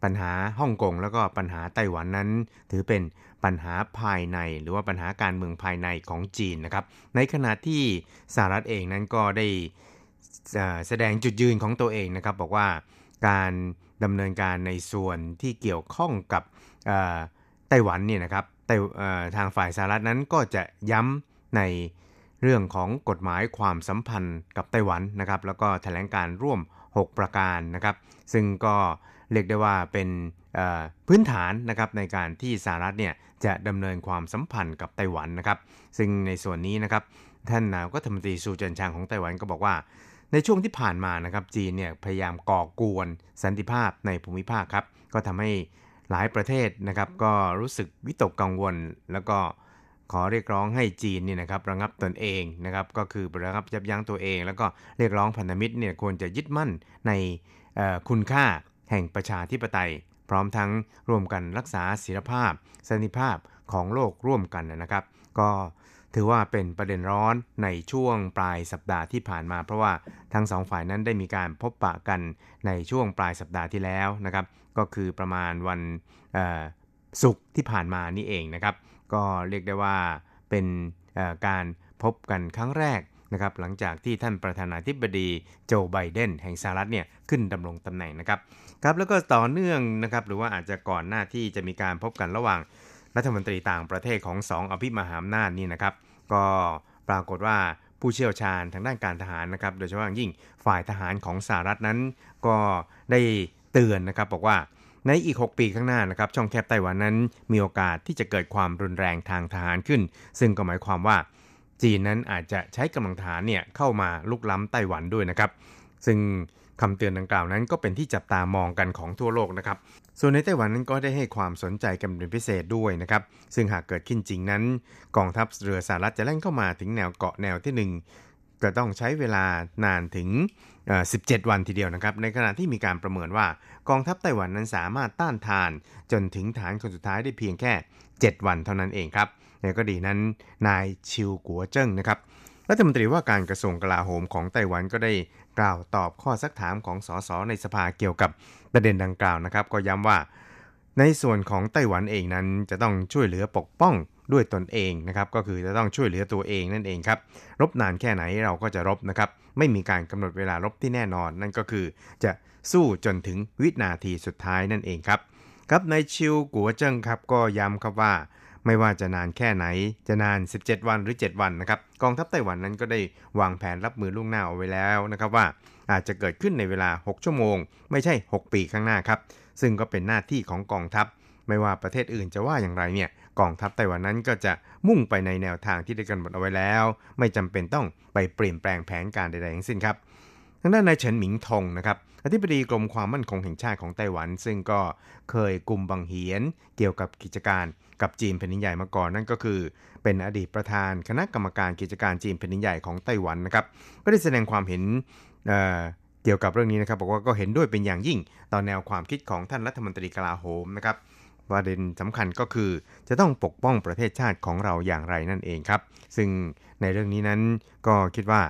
ปัญหาฮ่องกงแล้วก็ปัญหาไต้หวันนั้น ถือเป็นปัญหาภายใน หรือว่าปัญหาการเมืองภายในของจีนนะครับ ในขณะที่สหรัฐเองนั้นก็ได้ แสดงจุดยืนของตัวเองนะครับบอกว่าการดำเนินการในส่วนที่เกี่ยวข้องกับไต้หวันเนี่ยนะครับทางฝ่ายสหรัฐนั้นก็จะย้ำในเรื่องของกฎหมายความสัมพันธ์กับไต้หวันนะครับ แล้วก็แถลงการร่วม 6 ประการนะครับ ซึ่งก็เรียกได้ว่าเป็นพื้นฐานนะครับในการที่สหรัฐเนี่ยจะดำเนินความสัมพันธ์กับไต้หวันนะครับ ซึ่งในส่วนนี้นะครับท่านนายกรัฐมนตรีซูเจินชางของไต้หวันก็บอกว่า ในช่วงที่ผ่านมานะครับจีนเนี่ยพยายามก่อกวนสันติภาพในภูมิภาคครับ ก็ทำให้หลายประเทศนะครับ ก็รู้สึกวิตกกังวล แล้วก็ขอเรียกร้องให้จีนเนี่ยนะครับระงับตนเองนะครับก็คือระงับยับยั้งตัวเอง แล้วก็เรียกร้องพันธมิตรเนี่ยควรจะยึดมั่นในคุณค่าแห่งประชาธิปไตย พร้อมทั้งร่วมกันรักษาศิลภาพสันติภาพของโลกร่วมกันนะครับ ก็ ถือว่าเป็นประเด็นร้อนในช่วงปลายสัปดาห์ที่ผ่านมา เพราะว่าทั้งสองฝ่ายนั้นได้มีการพบปะกันในช่วงปลายสัปดาห์ที่แล้วนะครับ ก็คือประมาณวันศุกร์ที่ผ่านมานี่เองนะครับ ก็เรียกได้ว่าเป็นการพบกันครั้งแรกนะครับ หลังจากที่ท่านประธานาธิบดีโจไบเดนแห่งสหรัฐเนี่ยขึ้นดำรงตำแหน่งนะครับครับแล้วก็ต่อเนื่องนะครับหรือว่าอาจจะก่อนหน้าที่จะมีการพบกันระหว่าง รัฐมนตรีต่างประเทศของสองอภิมหาอำนาจนี่นะครับ ก็ปรากฏว่าผู้เชี่ยวชาญทางด้านการทหารนะครับ โดยเฉพาะอย่างยิ่งฝ่ายทหารของสหรัฐนั้น ก็ได้เตือนนะครับบอกว่าในอีก 6 ปีข้างหน้านะครับ ช่องแคบไต้หวันนั้นมีโอกาสที่จะเกิดความรุนแรงทางทหารขึ้น ซึ่งก็หมายความว่าจีนนั้นอาจจะใช้กำลังทหารเนี่ยเข้ามาลุกล้ำไต้หวันด้วยนะครับ ซึ่งคำเตือนดังกล่าวนั้นก็เป็นที่จับตามองกันของทั่วโลกนะครับ ส่วนในไต้หวันนั้นก็ได้ให้ความสนใจกันเป็นพิเศษด้วยนะครับ ซึ่งหากเกิดขึ้นจริงนั้น กองทัพเรือสหรัฐจะแล่นเข้ามาถึงแนวเกาะแนวที่1กจะต้องใช้เวลานานถึง 17 วันทีเดียวนะครับ ในขณะที่มีการประเมินว่ากองทัพไต้หวันนั้นสามารถต้านทาน จนถึงฐานคนสุดท้ายได้เพียงแค่ 7 วันเท่านั้นเองครับในกรณีนั้นนายชิวกัวเจิ้งนะครับ รัฐมนตรีว่าการกระทรวงกลาโหมของไต้หวันก็ได้กล่าวตอบข้อซักถามของสสในสภาเกี่ยวกับประเด็นดังกล่าวนะครับ ก็ย้ำว่า ในส่วนของไต้หวันเองนั้นจะต้องช่วยเหลือปกป้องด้วยตนเองนะครับก็คือจะต้องช่วยเหลือตัวเองนั่นเองครับรบนานแค่ไหนเราก็จะรบนะครับไม่มีการกำหนดเวลารบที่แน่นอน นั่นก็คือจะสู้จนถึงวินาทีสุดท้ายนั่นเองครับครับในชิวกัวเจิ้งครับก็ย้ำครับว่า ไม่ว่าจะนานแค่ไหน จะนาน 17 วันหรือ 7 วันนะครับ กองทัพไต้หวันนั้นก็ได้วางแผนรับมือล่วงหน้าเอาไว้แล้วนะครับว่าอาจจะเกิดขึ้นในเวลา 6 ชั่วโมง ไม่ใช่ 6 ปีข้างหน้าครับ ซึ่งก็เป็นหน้าที่ของกองทัพ ไม่ว่าประเทศอื่นจะว่าอย่างไรเนี่ย กองทัพไต้หวันนั้นก็จะมุ่งไปในแนวทางที่ได้กำหนดเอาไว้แล้ว ไม่จำเป็นต้องไปเปลี่ยนแปลงแผนการใดๆทั้งสิ้นครับทางด้านนายเฉินหมิงทงนะครับอธิบดีกรมความมั่นคงแห่งชาติของไต้หวัน ซึ่งก็เคยกลุ่มบังเหียนเกี่ยวกับกิจการ กับจีนแผ่นดินใหญ่มาก่อนนั่นก็คือเป็นอดีตประธานคณะกรรมการกิจการจีนแผ่นดินใหญ่ของไต้หวันนะครับก็ได้แสดงความเห็นเเกี่ยวกับเรื่องนี้นะครับบอกว่าก็เห็นด้วยเป็นอย่างยิ่งต่อแนวความคิดของท่านรัฐมนตรีกลาโหมนะครับประเด็นสำคัญก็คือจะต้องปกป้องประเทศชาติของเราอย่างไรนั่นเองครับ ซึ่งในเรื่องนี้นั้นก็คิดว่า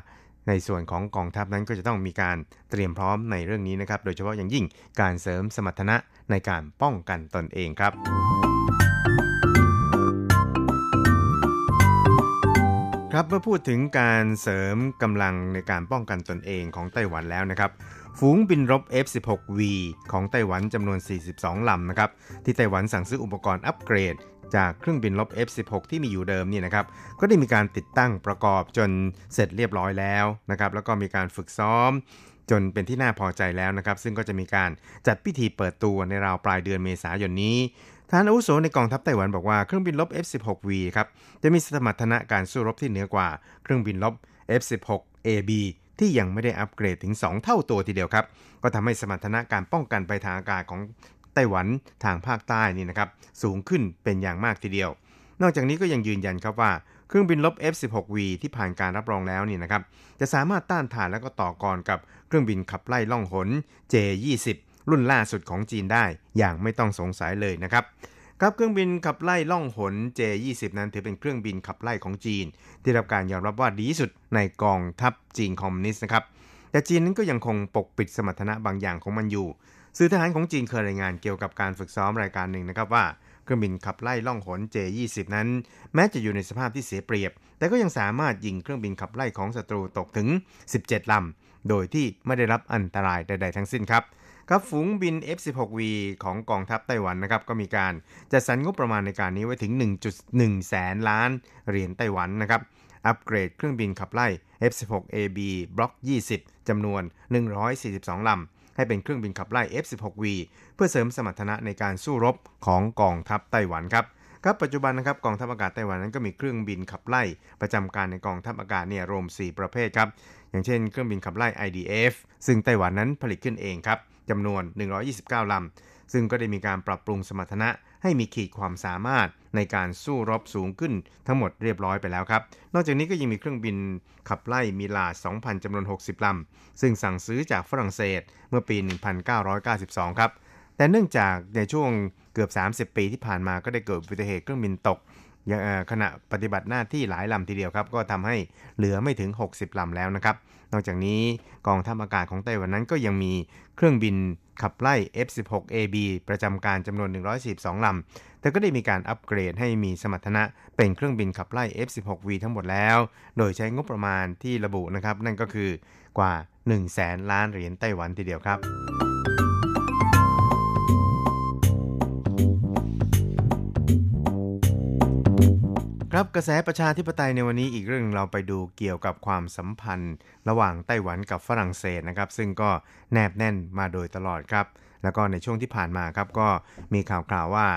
ในส่วนของกองทัพนั้นก็จะต้องมีการเตรียมพร้อมในเรื่องนี้นะครับ โดยเฉพาะอย่างยิ่งการเสริมสมรรถนะในการป้องกันตนเองครับ ครับเมื่อพูดถึงการเสริมกำลังในการป้องกันตนเองของไต้หวันแล้วนะครับ ฝูงบินรบ F-16V ของไต้หวันจำนวน 42 ลำนะครับ ที่ไต้หวันสั่งซื้ออุปกรณ์อัปเกรด จากเครื่องบินรบ F-16 ที่มีอยู่เดิมนี่นะครับ ก็ได้มีการติดตั้งประกอบจนเสร็จเรียบร้อยแล้วนะครับ แล้วก็มีการฝึกซ้อมจนเป็นที่น่าพอใจแล้วนะครับ ซึ่งก็จะมีการจัดพิธีเปิดตัวในราวปลายเดือนเมษายนนี้ ทานอาวุโสในกองทัพไต้หวันบอกว่าเครื่องบินรบ F-16V ครับจะมีสมรรถนะการสู้รบที่เหนือกว่าเครื่องบินรบ F-16AB ที่ยังไม่ได้อัปเกรดถึง 2 เท่าตัวทีเดียวครับ ก็ทำให้สมรรถนะการป้องกันไปทางอากาศของไต้หวันทางภาคใต้นี่นะครับสูงขึ้นเป็นอย่างมากทีเดียว นอกจากนี้ก็ยังยืนยันครับว่าเครื่องบินลบ F-16V ที่ผ่านการรับรองแล้วนี่นะครับจะสามารถต้านทานและก็ต่อกรกับเครื่องบินขับไล่ล่องหน J-20 รุ่นล่าสุดของจีนได้อย่างไม่ต้องสงสัยเลยนะครับครับเครื่องบินขับไล่ล่องหน J20 นั้นถือเป็นเครื่องบินขับไล่ของจีน ที่รับการยอมรับว่าดีที่สุดในกองทัพจีนคอมมิวนิสต์นะครับแต่จีนนั้นก็ยังคงปกปิดสมรรถนะบางอย่างของมันอยู่สื่อทหารของจีนเคยรายงานเกี่ยวกับการฝึกซ้อมรายการหนึ่งนะครับว่าเครื่องบินขับไล่ล่องหน J20 นั้น แม้จะอยู่ในสภาพที่เสียเปรียบ แต่ก็ยังสามารถยิงเครื่องบินขับไล่ของศัตรูตกถึง 17 ลำ โดยที่ไม่ได้รับอันตรายใด ๆ ทั้งสิ้นครับ ครับฝูงบิน F16V ของกองทัพไต้หวันนะครับก็มีการจัดสรรงบประมาณในการนี้ไว้ถึง 1.1 แสนล้านเหรียญไต้หวันนะครับอัปเกรดเครื่องบินขับไล่ F16AB Block 20 จำนวน 142 ลำ ให้เป็นเครื่องบินขับไล่ F16V เพื่อเสริมสมรรถนะในการสู้รบของกองทัพไต้หวันครับครับปัจจุบันนะครับกองทัพอากาศไต้หวันนั้นก็มีเครื่องบินขับไล่ ประจำการในกองทัพอากาศเนี่ยรวม 4 ประเภทครับ อย่างเช่น เครื่องบินขับไล่ IDF ซึ่งไต้หวันนั้นผลิตขึ้นเองครับ จำนวน 129 ลำ ซึ่งก็ได้มีการปรับปรุงสมรรถนะให้มีขีดความสามารถในการสู้รบสูงขึ้นทั้งหมดเรียบร้อยไปแล้วครับ นอกจากนี้ก็ยังมีเครื่องบินขับไล่มีลา 2,000 จำนวน 60 ลำ ซึ่งสั่งซื้อจากฝรั่งเศสเมื่อปี 1992 ครับ แต่เนื่องจากในช่วงเกือบ 30 ปีที่ผ่านมาก็ได้เกิดอุบัติเหตุเครื่องบินตก ขณะปฏิบัติหน้าที่หลายลำทีเดียวครับ ก็ทำให้เหลือไม่ถึง 60ลำแล้วนะครับ นอกจากนี้กองทัพอากาศของไต้หวันนั้นก็ยังมีเครื่องบินขับไล่ F16AB ประจำการจำนวน 142ลำ แต่ก็ได้มีการอัปเกรดให้มีสมรรถนะเป็นเครื่องบินขับไล่ F16V ทั้งหมดแล้ว โดยใช้งบประมาณที่ระบุนะครับ นั่นก็คือกว่า 1 0 0 0 0แสนล้านเหรียญไต้หวันทีเดียวครับ ครับกระแสประชาธิปไตยในวันนี้อีกเรื่องเราไปดูเกี่ยวกับความสัมพันธ์ ระหว่างไต้หวันกับฝรั่งเศสนะครับ ซึ่งก็แนบแน่นมาโดยตลอดครับ แล้วก็ในช่วงที่ผ่านมาครับก็มีข่าวกล่าวว่า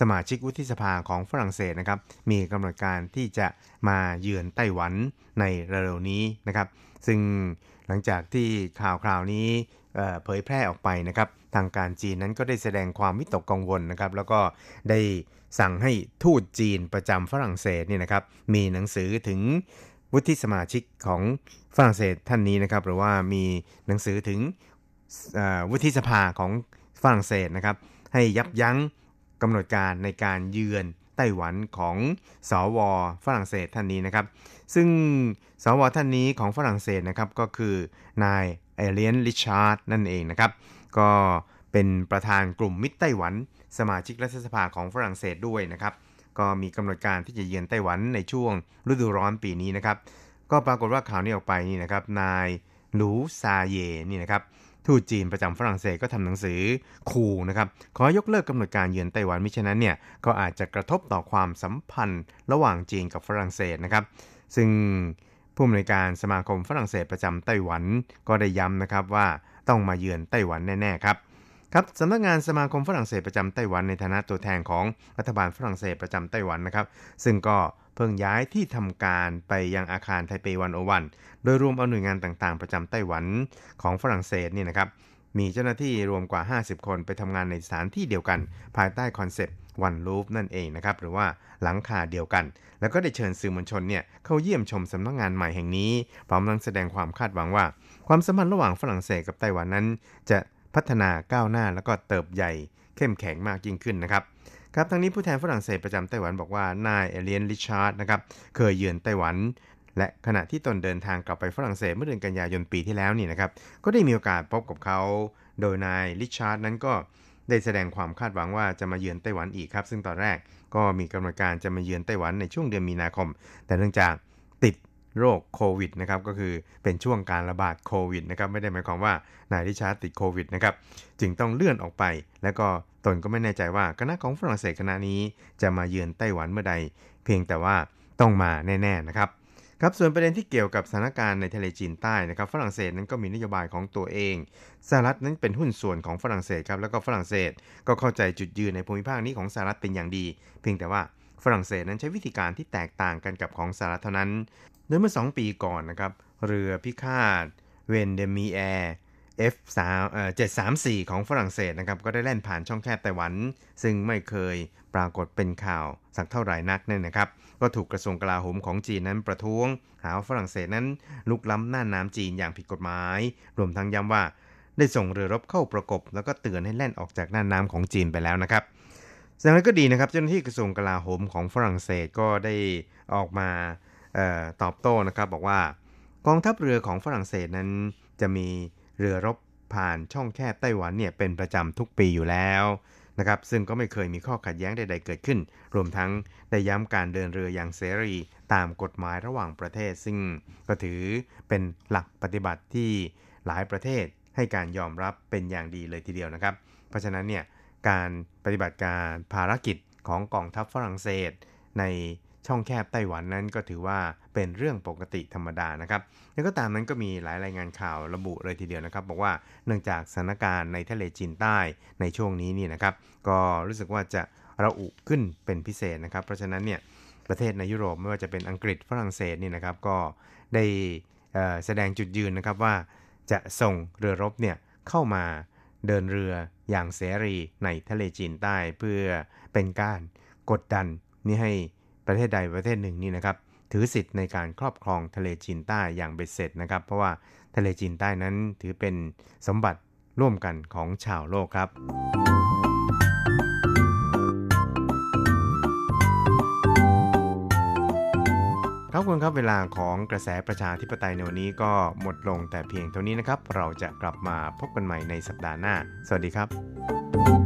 สมาชิกวุฒิสภาของฝรั่งเศสนะครับ มีกำหนดการที่จะมาเยือนไต้หวันในเร็วๆนี้นะครับ ซึ่งหลังจากที่ข่าวคราวนี้เผยแพร่ออกไปนะครับ ทางการจีนนั้นก็ได้แสดงความวิตกกังวลนะครับ แล้วก็ได้ สั่งให้ทูตจีนประจำฝรั่งเศสนี่นะครับมีหนังสือถึงวุฒิสมาชิกของฝรั่งเศสท่านนี้นะครับ หรือว่ามีหนังสือถึงวุฒิสภาของฝรั่งเศสนะครับ ให้ยับยั้งกำหนดการในการเยือนไต้หวันของสอวอฝรั่งเศสท่านนี้นะครับ ซึ่งสวท่านนี้ของฝรั่งเศสนะครับก็คือนายเอเลียนลิชาร์ดนั่นเองนะครับ ก็เป็นประธานกลุ่มมิตรไต้หวัน สมาชิกรัฐสภาของฝรั่งเศสด้วยนะครับ ก็มีกำหนดการที่จะเยือนไต้หวันในช่วงฤดูร้อนปีนี้นะครับ ก็ปรากฏว่าข่าวนี้ออกไปนี่นะครับ นายหลูซาเยนี่นะครับทูตจีนประจำฝรั่งเศสก็ทำหนังสือขู่นะครับขอยกเลิกกำหนดการเยือนไต้หวันมิฉะนั้นเนี่ยก็อาจจะกระทบต่อความสัมพันธ์ระหว่างจีนกับฝรั่งเศสนะครับ ซึ่งผู้อำนวยการสมาคมฝรั่งเศสประจำไต้หวันก็ได้ย้ำนะครับว่าต้องมาเยือนไต้หวันแน่ๆครับ ครับสำนักงานสมาคมฝรั่งเศสประจำไต้หวันในฐานะตัวแทนของรัฐบาลฝรั่งเศสประจำไต้หวันนะครับ ซึ่งก็เพิ่งย้ายที่ทำการไปยังอาคารไทเป One O One โดยรวมเอาหน่วยงานต่างๆ ประจำไต้หวันของฝรั่งเศสนี่นะครับ มีเจ้าหน้าที่รวมกว่า 50 คนไปทำงานในสถานที่เดียวกัน ภายใต้คอนเซปต์ one roof นั่นเองนะครับ หรือว่าหลังคาเดียวกัน แล้วก็ได้เชิญสื่อมวลชนเนี่ยเข้าเยี่ยมชมสำนักงานใหม่แห่งนี้ พร้อมทั้งแสดงความคาดหวังว่า ความสัมพันธ์ระหว่างฝรั่งเศสกับไต้หวันนั้น จะ พัฒนาก้าวหน้าแล้วก็เติบใหญ่เข้มแข็งมากยิ่งขึ้นนะครับครับทั้งนี้ผู้แทนฝรั่งเศสประจำไต้หวันบอกว่านายเอเลียนริชาร์ดนะครับเคยเยือนไต้หวัน และขณะที่ตนเดินทางกลับไปฝรั่งเศสเมื่อเดือนกันยายนปีที่แล้วนี่นะครับก็ได้มีโอกาสพบกับเขา โดยนายริชาร์ดนั้นก็ได้แสดงความคาดหวังว่าจะมาเยือนไต้หวันอีกครับ ซึ่งตอนแรกก็มีกำหนดการจะมาเยือนไต้หวันในช่วงเดือนมีนาคม แต่เนื่องจาก โรคโควิดนะครับก็คือเป็นช่วงการระบาดโควิดนะครับไม่ได้หมายความว่านายริชาร์ดติดโควิดนะครับจึงต้องเลื่อนออกไป แล้วก็ตนก็ไม่แน่ใจว่าคณะของฝรั่งเศสคณะนี้จะมาเยือนไต้หวันเมื่อใด เพียงแต่ว่าต้องมาแน่ๆนะครับครับส่วนประเด็นที่เกี่ยวกับสถานการณ์ในทะเลจีนใต้นะครับ ฝรั่งเศสนั้นก็มีนโยบายของตัวเองสหรัฐนั้นเป็นหุ้นส่วนของฝรั่งเศสครับแล้วก็ฝรั่งเศสก็เข้าใจจุดยืนในภูมิภาคนี้ของสหรัฐเป็นอย่างดี เพียงแต่ว่าฝรั่งเศสนั้นใช้วิธีการที่แตกต่างกันกับของสหรัฐเท่านั้น โดยเมื่อ 2 ปีก่อนนะครับ เรือพิฆาตเวนเดมีแอร์ F3 เอ่อ734 ของฝรั่งเศสนะครับ ก็ได้แล่นผ่านช่องแคบไต้หวัน ซึ่งไม่เคยปรากฏเป็นข่าวสักเท่าไหร่นักเนี่ยนะครับ ก็ถูกกระทรวงกลาโหมของจีนนั้นประท้วง หาว่าฝรั่งเศสนั้นรุกล้ำน่านน้ำจีนอย่างผิดกฎหมาย รวมทั้งย้ำว่าได้ส่งเรือรบเข้าประกบ แล้วก็เตือนให้แล่นออกจากน่านน้ำของจีนไปแล้วนะครับดังนั้นก็ดีนะครับ เจ้าหน้าที่กระทรวงกลาโหมของฝรั่งเศสก็ได้ออกมา ตอบโต้นะครับบอกว่ากองทัพเรือของฝรั่งเศสนั้น จะมีเรือรบผ่านช่องแคบไต้หวันเนี่ยเป็นประจำทุกปีอยู่แล้วนะครับซึ่งก็ไม่เคยมีข้อขัดแย้งใด ๆ เกิดขึ้น รวมทั้งได้ย้ำการเดินเรืออย่างเสรีตามกฎหมายระหว่างประเทศ ซึ่งก็ถือเป็นหลักปฏิบัติที่หลายประเทศให้การยอมรับเป็นอย่างดีเลยทีเดียวนะครับ เพราะฉะนั้นเนี่ยการปฏิบัติการภารกิจของกองทัพฝรั่งเศส ใน ช่องแคบไต้หวันนั้นก็ถือว่าเป็นเรื่องปกติธรรมดานะครับแล้วก็ตามนั้นก็มีหลายรายงานข่าวระบุเลยทีเดียวนะครับ บอกว่าเนื่องจากสถานการณ์ในทะเลจีนใต้ในช่วงนี้นี่นะครับ ก็รู้สึกว่าจะระอุขึ้นเป็นพิเศษนะครับ เพราะฉะนั้นเนี่ยประเทศในยุโรปไม่ว่าจะเป็นอังกฤษฝรั่งเศสนี่นะครับ ก็ได้แสดงจุดยืนนะครับว่าจะส่งเรือรบเนี่ยเข้ามาเดินเรืออย่างเสรีในทะเลจีนใต้เพื่อเป็นการกดดันนี่ให้ ประเทศใดประเทศหนึ่งนี่นะครับถือสิทธิ์ในการครอบครองทะเลจีนใต้อย่างเบ็ดเสร็จนะครับ เพราะว่าทะเลจีนใต้นั้นถือเป็นสมบัติร่วมกันของชาวโลกครับ ครับคุณครับเวลาของกระแสประชาธิปไตยในวันนี้ก็หมดลงแต่เพียงเท่านี้นะครับ เราจะกลับมาพบกันใหม่ในสัปดาห์หน้า สวัสดีครับ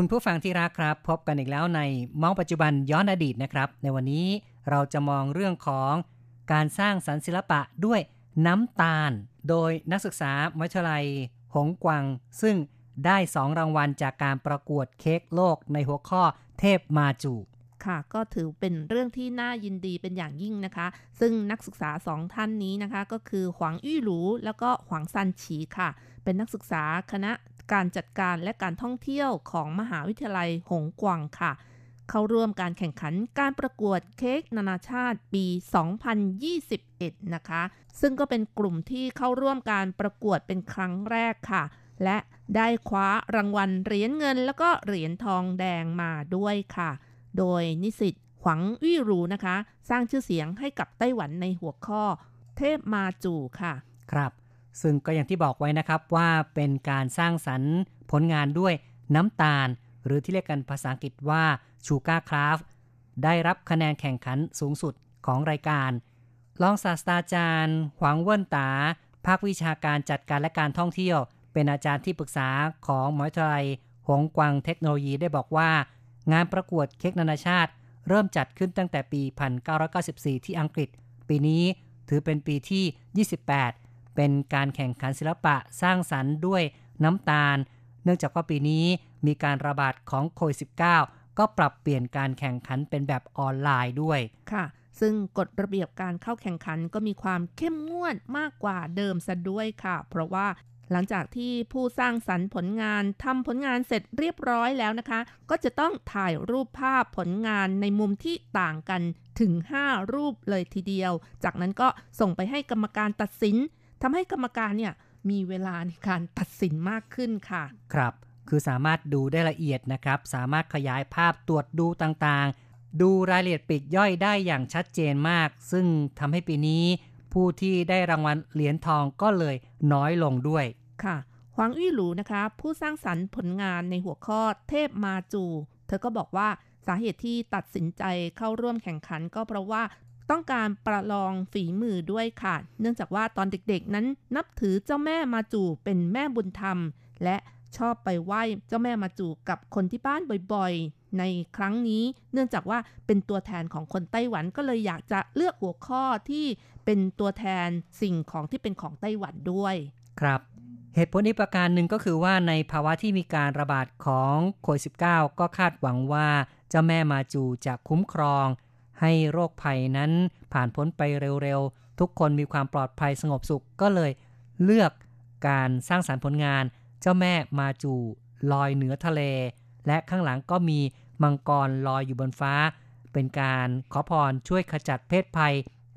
คุณผู้ฟังที่รักครับ พบกันอีกแล้วในมองปัจจุบันย้อนอดีตนะครับ ในวันนี้เราจะมองเรื่องของการสร้างสรรค์ศิลปะด้วยน้ำตาล โดยนักศึกษามหาวิทยาลัย หงกวัง ซึ่งได้สองรางวัลจากการประกวดเค้กโลกในหัวข้อเทพมาจูค่ะก็ถือเป็นเรื่องที่น่ายินดีเป็นอย่างยิ่งนะคะ ซึ่งนักศึกษาสองท่านนี้นะคะ ก็คือหวังอี้หลูแล้วก็หวังซันฉีค่ะ เป็นนักศึกษาคณะ การจัดการและการท่องเที่ยวของมหาวิทยาลัยหงกวังค่ะ เข้าร่วมการแข่งขันการประกวดเค้กนานาชาติปี 2021 นะคะ ซึ่งก็เป็นกลุ่มที่เข้าร่วมการประกวดเป็นครั้งแรกค่ะ และได้คว้ารางวัลเหรียญเงิน แล้วก็เหรียญทองแดงมาด้วยค่ะ โดยนิสิตหวังวี่รูนะคะ สร้างชื่อเสียงให้กับไต้หวันในหัวข้อ เทพมาจูค่ะ ครับ ซึ่งก็อย่างที่บอกไว้นะครับว่าเป็นการสร้างสรรค์ผลงานด้วยน้ำตาล หรือที่เรียกกันภาษาอังกฤษว่าชูการ์คราฟได้รับคะแนนแข่งขันสูงสุดของรายการรองศาสตราจารย์ หวังเวินตา ภาควิชาการจัดการและการท่องเที่ยว เป็นอาจารย์ที่ปรึกษาของมหาวิทยาลัยหงกวังเทคโนโลยีได้บอกว่า งานประกวดเค้กนานาชาติ เริ่มจัดขึ้นตั้งแต่ปี 1994 ที่อังกฤษ ปีนี้ถือเป็นปีที่ 28 เป็นการแข่งขันศิลปะสร้างสรรค์ด้วยน้ำตาล เนื่องจากว่าปีนี้มีการระบาดของโควิด -19 ก็ปรับเปลี่ยนการแข่งขันเป็นแบบออนไลน์ด้วยค่ะ ซึ่งกฎระเบียบการเข้าแข่งขันก็มีความเข้มงวดมากกว่าเดิมซะด้วยค่ะ เพราะว่าหลังจากที่ผู้สร้างสรรค์ผลงานทำผลงานเสร็จเรียบร้อยแล้วนะคะ ก็จะต้องถ่ายรูปภาพผลงานในมุมที่ต่างกันถึง 5 รูปเลยทีเดียว จากนั้นก็ส่งไปให้กรรมการตัดสิน ทำให้กรรมการเนี่ยมีเวลาในการตัดสินมากขึ้นค่ะ ครับ คือสามารถดูได้ละเอียดนะครับ สามารถขยายภาพตรวจดูต่างๆ ดูรายละเอียดปลีกย่อยได้อย่างชัดเจนมาก ซึ่งทำให้ปีนี้ ผู้ที่ได้รางวัลเหรียญทองก็เลยน้อยลงด้วยค่ะหวังอี้หลูนะคะ ผู้สร้างสรรค์ผลงานในหัวข้อเทพมาจู เธอก็บอกว่าสาเหตุที่ตัดสินใจเข้าร่วมแข่งขันก็เพราะว่า ต้องการประลองฝีมือด้วยค่ะ เนื่องจากว่าตอนเด็กๆนั้นนับถือเจ้าแม่มาจูเป็นแม่บุญธรรม และชอบไปไหว้เจ้าแม่มาจูกับคนที่บ้านบ่อยๆ ในครั้งนี้ เนื่องจากว่าเป็นตัวแทนของคนไต้หวันก็เลยอยากจะเลือกหัวข้อที่เป็นตัวแทนสิ่งของที่เป็นของไต้หวันด้วย ครับเหตุผลอีกประการหนึ่งก็คือว่าในภาวะที่มีการระบาดของโควิด -19 ก็คาดหวังว่าเจ้าแม่มาจูจะคุ้มครอง ให้โรคภัยนั้นผ่านพ้นไปเร็วๆ ทุกคนมีความปลอดภัยสงบสุขก็เลยเลือกการสร้างสารรค์ผลงาน เจ้าแม่มาจูลอยเหนือทะเล และข้างหลังก็มีมังกรลอยอยู่บนฟ้า เป็นการขอพรช่วยขจัดเพศภัย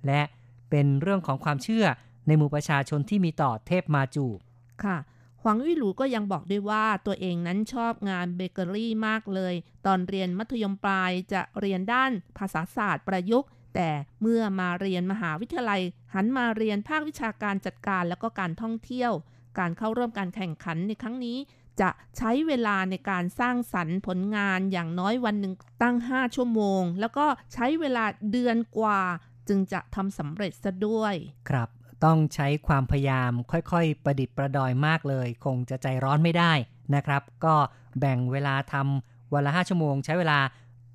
และเป็นเรื่องของความเชื่อในหมู่ประชาชนที่มีต่อเทพมาจูค่ะ หวังวี่หลูก็ยังบอกด้วยว่าตัวเองนั้นชอบงานเบเกอรี่มากเลย ตอนเรียนมัธยมปลายจะเรียนด้านภาษาศาสตร์ประยุกต์ แต่เมื่อมาเรียนมหาวิทยาลัย หันมาเรียนภาควิชาการจัดการแล้วก็การท่องเที่ยว การเข้าร่วมการแข่งขันในครั้งนี้ จะใช้เวลาในการสร้างสรรค์ผลงานอย่างน้อยวันหนึ่งตั้ง 5 ชั่วโมง แล้วก็ใช้เวลาเดือนกว่า จึงจะทำสำเร็จซะด้วย ครับ ต้องใช้ความพยายามค่อยๆ ประดิษฐ์ประดอยมากเลย คงจะใจร้อนไม่ได้นะครับ ก็แบ่งเวลาทำวันละ 5 ชั่วโมง ใช้เวลา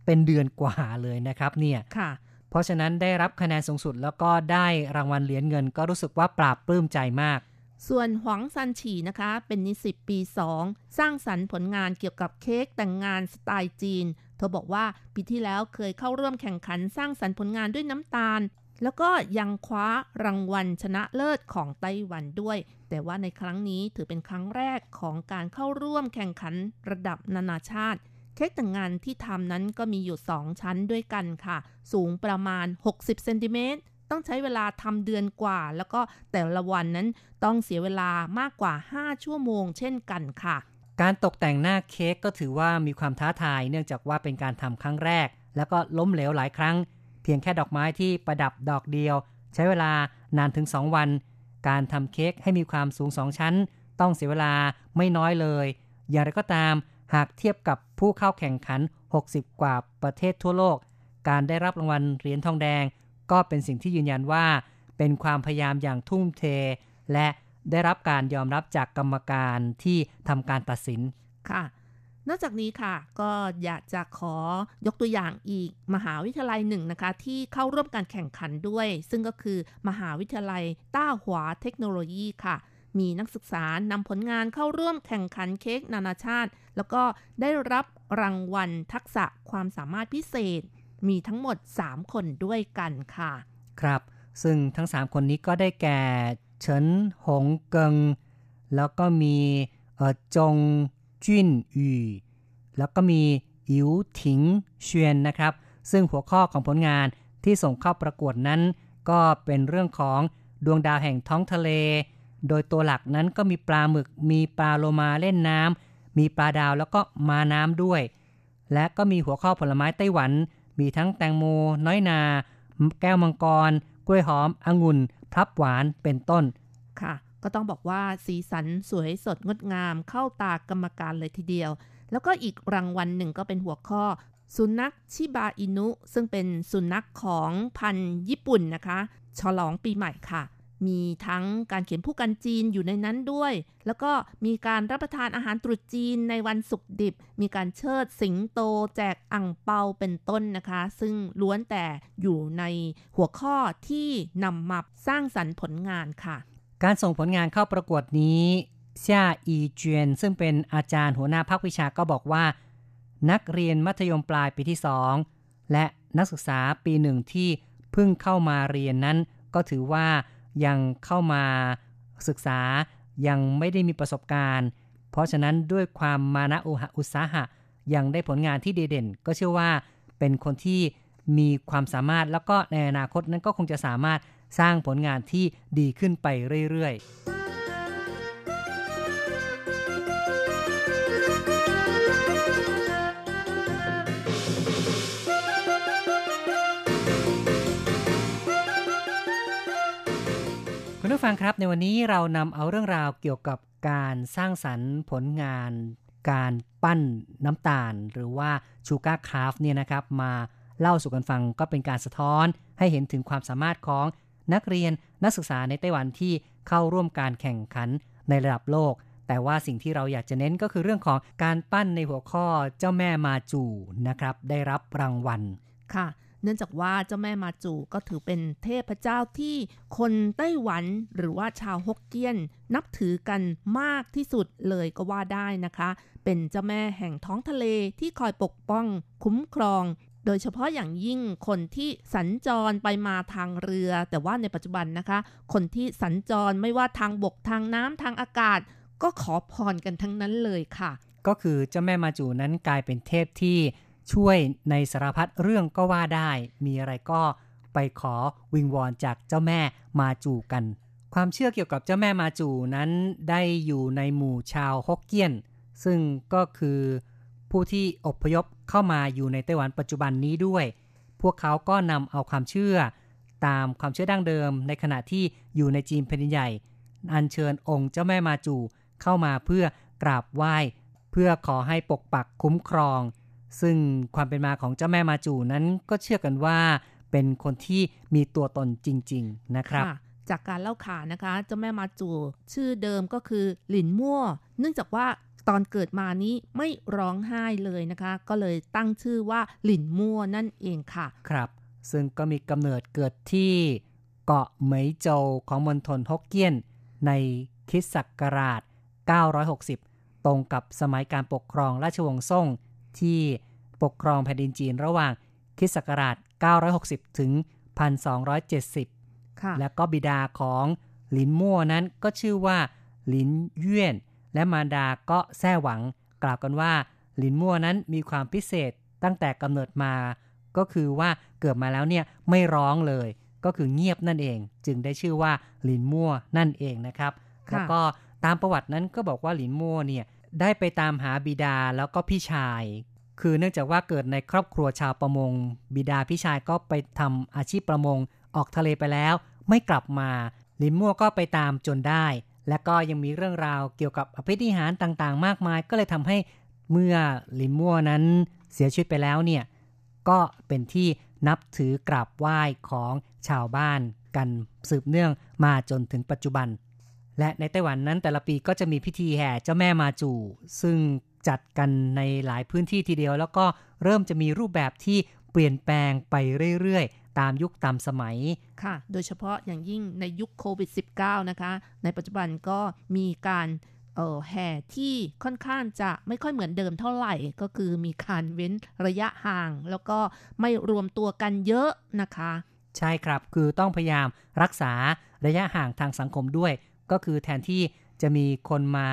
เป็นเดือนกว่าเลยนะครับเนี่ยค่ะ เพราะฉะนั้นได้รับคะแนนสูงสุดแล้วก็ได้รางวัลเหรียญเงิน ก็รู้สึกว่าปราบปลื้มใจมาก ส่วนหวังซันฉีนะคะ เป็นนิสิตปี 2 สร้างสรรค์ผลงานเกี่ยวกับเค้กแต่งงานสไตล์จีน เธอบอกว่าปีที่แล้วเคยเข้าร่วมแข่งขันสร้างสรรค์ผลงานด้วยน้ำตาล แล้วก็ยังคว้ารางวัลชนะเลิศของไต้หวันด้วย แต่ว่าในครั้งนี้ถือเป็นครั้งแรกของการเข้าร่วมแข่งขันระดับนานาชาติ เค้กแต่งงานที่ทำนั้นก็มีอยู่ 2 ชั้นด้วยกันค่ะ สูงประมาณ 60เซนติเมตรต้องใช้เวลาทำเดือนกว่า แล้วก็แต่ละวันนั้นต้องเสียเวลามากกว่า 5 ชั่วโมงเช่นกันค่ะ การตกแต่งหน้าเค้กก็ถือว่ามีความท้าทายเนื่องจากว่าเป็นการทำครั้งแรก แล้วก็ล้มเหลวหลายครั้ง พียงแค่ดอกไม้ที่ประดับดอกเดียว ใช้เวลานานถึง 2 วัน การทำเค้กให้มีความสูง2ชั้น ต้องเสียเวลาไม่น้อยเลย อย่างไรก็ตามหากเทียบกับผู้เข้าแข่งขัน 60 กว่าประเทศทั่วโลก การได้รับรางวัลเหรียญทองแดง ก็เป็นสิ่งที่ยืนยันว่า เป็นความพยายามอย่างทุ่มเท และได้รับการยอมรับจากกรรมการที่ทำการตัดสินค่ะ นอกจากนี้ค่ะ ก็อยากจะขอยกตัวอย่างอีกมหาวิทยาลัยหนึ่งนะคะ ที่เข้าร่วมการแข่งขันด้วย ซึ่งก็คือมหาวิทยาลัยต้าหวาเทคโนโลยีค่ะมีนักศึกษานำผลงานเข้าร่วมแข่งขันเค้กนานาชาติ แล้วก็ได้รับรางวัลทักษะความสามารถพิเศษ มีทั้งหมด 3 คนด้วยกันค่ะ ครับ ซึ่งทั้ง 3 คนนี้ก็ได้แก่ เฉิน หงเกิง แล้วก็มีเออจง จุนหยู่แล้วก็มีอิ๋วถิงเชียนนะครับ ซึ่งหัวข้อของผลงานที่ส่งเข้าประกวดนั้น ก็เป็นเรื่องของดวงดาวแห่งท้องทะเล โดยตัวหลักนั้นก็มีปลาหมึก มีปลาโลมาเล่นน้ำมีปลาดาวแล้วก็มาน้ำด้วย และก็มีหัวข้อผลไม้ไต้หวัน มีทั้งแตงโม น้อยนา แก้วมังกร กล้วยหอม องุ่นพลับหวานเป็นต้นค่ะ ก็ต้องบอกว่าสีสันสวยสดงดงามเข้าตากรรมการเลยทีเดียว แล้วก็อีกรางวัลหนึ่งก็เป็นหัวข้อ สุนัขชิบาอินุ ซึ่งเป็นสุนัขของพันธุ์ญี่ปุ่นนะคะ ฉลองปีใหม่ค่ะ มีทั้งการเขียนผู้กันจีนอยู่ในนั้นด้วย แล้วก็มีการรับประทานอาหารตรุษจีนในวันศุกร์ดิบ มีการเชิดสิงโตแจกอ่งเปาเป็นต้นนะคะ ซึ่งล้วนแต่อยู่ในหัวข้อที่นำมาสร้างสรรค์ผลงานค่ะ การส่งผลงานเข้าประกวดนี้เซี่ยอีเจียนซึ่งเป็นอาจารย์หัวหน้าภาควิชาก็บอกว่า นักเรียนมัธยมปลายปีที่ 2 และนักศึกษาปีหนึ่งที่เพิ่งเข้ามาเรียนนั้น ก็ถือว่ายังเข้ามาศึกษายังไม่ได้มีประสบการณ์ เพราะฉะนั้นด้วยความมานะอุหะอุตสาหะยังได้ผลงานที่ดีเด่น ก็เชื่อว่าเป็นคนที่มีความสามารถแล้วก็ในอนาคตนั้นก็คงจะสามารถ สร้างผลงานที่ดีขึ้นไปเรื่อยๆคุณผู้ฟังครับในวันนี้เรานำเอาเรื่องราวเกี่ยวกับการสร้างสรรค์ผลงาน การปั้นน้ำตาล หรือว่าชูการ์คราฟเนี่ยนะครับ มาเล่าสู่กันฟังก็เป็นการสะท้อนให้เห็นถึงความสามารถของ นักเรียนนักศึกษาในไต้หวันที่เข้าร่วมการแข่งขันในระดับโลก แต่ว่าสิ่งที่เราอยากจะเน้นก็คือเรื่องของการปั้นในหัวข้อเจ้าแม่มาจูนะครับ ได้รับรางวัลค่ะเนื่องจากว่าเจ้าแม่มาจูก็ถือเป็นเทพเจ้าที่คนไต้หวันหรือว่าชาวฮกเกี้ยน นับถือกันมากที่สุดเลยก็ว่าได้นะคะ เป็นเจ้าแม่แห่งท้องทะเลที่คอยปกป้อง คุ้มครอง โดยเฉพาะอย่างยิ่งคนที่สัญจรไปมาทางเรือ แต่ว่าในปัจจุบันนะคะ คนที่สัญจรไม่ว่าทางบกทางน้ำทางอากาศ ก็ขอพรกันทั้งนั้นเลยค่ะ ก็คือเจ้าแม่มาจูนั้นกลายเป็นเทพที่ช่วยในสารพัดเรื่องก็ว่าได้ มีอะไรก็ไปขอวิงวอนจากเจ้าแม่มาจูกัน ความเชื่อเกี่ยวกับเจ้าแม่มาจูนั้นได้อยู่ในหมู่ชาวฮกเกี้ยน ซึ่งก็คือ ผู้ที่อพยพเข้ามาอยู่ในไต้หวันปัจจุบันนี้ด้วย พวกเขาก็นำเอาความเชื่อ ตามความเชื่อดั้งเดิม ในขณะที่อยู่ในจีนแผ่นดินใหญ่ อัญเชิญองค์เจ้าแม่มาจูเข้ามาเพื่อกราบไหว้ เพื่อขอให้ปกปักคุ้มครอง ซึ่งความเป็นมาของเจ้าแม่มาจูนั้นก็เชื่อกันว่าเป็นคนที่มีตัวตนจริง ๆ นะครับค่ะจากการเล่าขานนะคะ เจ้าแม่มาจู ชื่อเดิมก็คือหลินมั่ว เนื่องจากว่า ตอนเกิดมานี้ไม่ร้องไห้เลยนะคะ ก็เลยตั้งชื่อว่าหลินมั่วนั่นเองค่ะ ครับ ซึ่งก็มีกำเนิดเกิดที่เกาะเหมยโจวของมณฑลฮกเกี้ยน ในคริสต์ศักราช 960 ตรงกับสมัยการปกครองราชวงศ์ซ่ง ที่ปกครองแผ่นดินจีนระหว่างคริสต์ศักราช 960 ถึง 1270ค่ะและก็บิดาของหลินมั่วนั้นก็ชื่อว่าหลินเย่ยน และมารดาก็แซ่หวัง กล่าวกันว่า หลินมั่วนั้นมีความพิเศษตั้งแต่กำเนิดมา ก็คือว่าเกิดมาแล้วเนี่ยไม่ร้องเลยกก็คือเงียบนั่นเอง จึงได้ชื่อว่าหลินมั่วนั่นเองนะครับ แล้วก็ตามประวัตินั้นก็บอกว่าหลินมั่วเนี่ยได้ไปตามหาบิดาแล้วก็พี่ชาย คือเนื่องจากว่าเกิดในครอบครัวชาวประมง บิดาพี่ชายก็ไปทำอาชีพประมงออกทะเลไปแล้ว ไม่กลับมาหลินมั่วก็ไปตามจนได้ และก็ยังมีเรื่องราวเกี่ยวกับอภิธิหารต่างๆ มากมาย ก็เลยทำให้เมื่อลินมั่วนั้นเสียชีวิตไปแล้วเนี่ยก็เป็นที่นับถือกราบไหว้ของชาวบ้านกันสืบเนื่องมาจนถึงปัจจุบัน และในไต้หวันนั้นแต่ละปีก็จะมีพิธีแห่เจ้าแม่มาจู ซึ่งจัดกันในหลายพื้นที่ทีเดียว แล้วก็เริ่มจะมีรูปแบบที่เปลี่ยนแปลงไปเรื่อยๆ ตามยุคตามสมัยค่ะ โดยเฉพาะอย่างยิ่งในยุคโควิด -19 นะคะ ในปัจจุบันก็มีการแห่ที่ค่อนข้างจะไม่ค่อยเหมือนเดิมเท่าไหร่ ก็คือมีการเว้นระยะห่าง แล้วก็ไม่รวมตัวกันเยอะนะคะ ใช่ครับคือต้องพยายามรักษาระยะห่างทางสังคมด้วย ก็คือแทนที่จะมีคนมา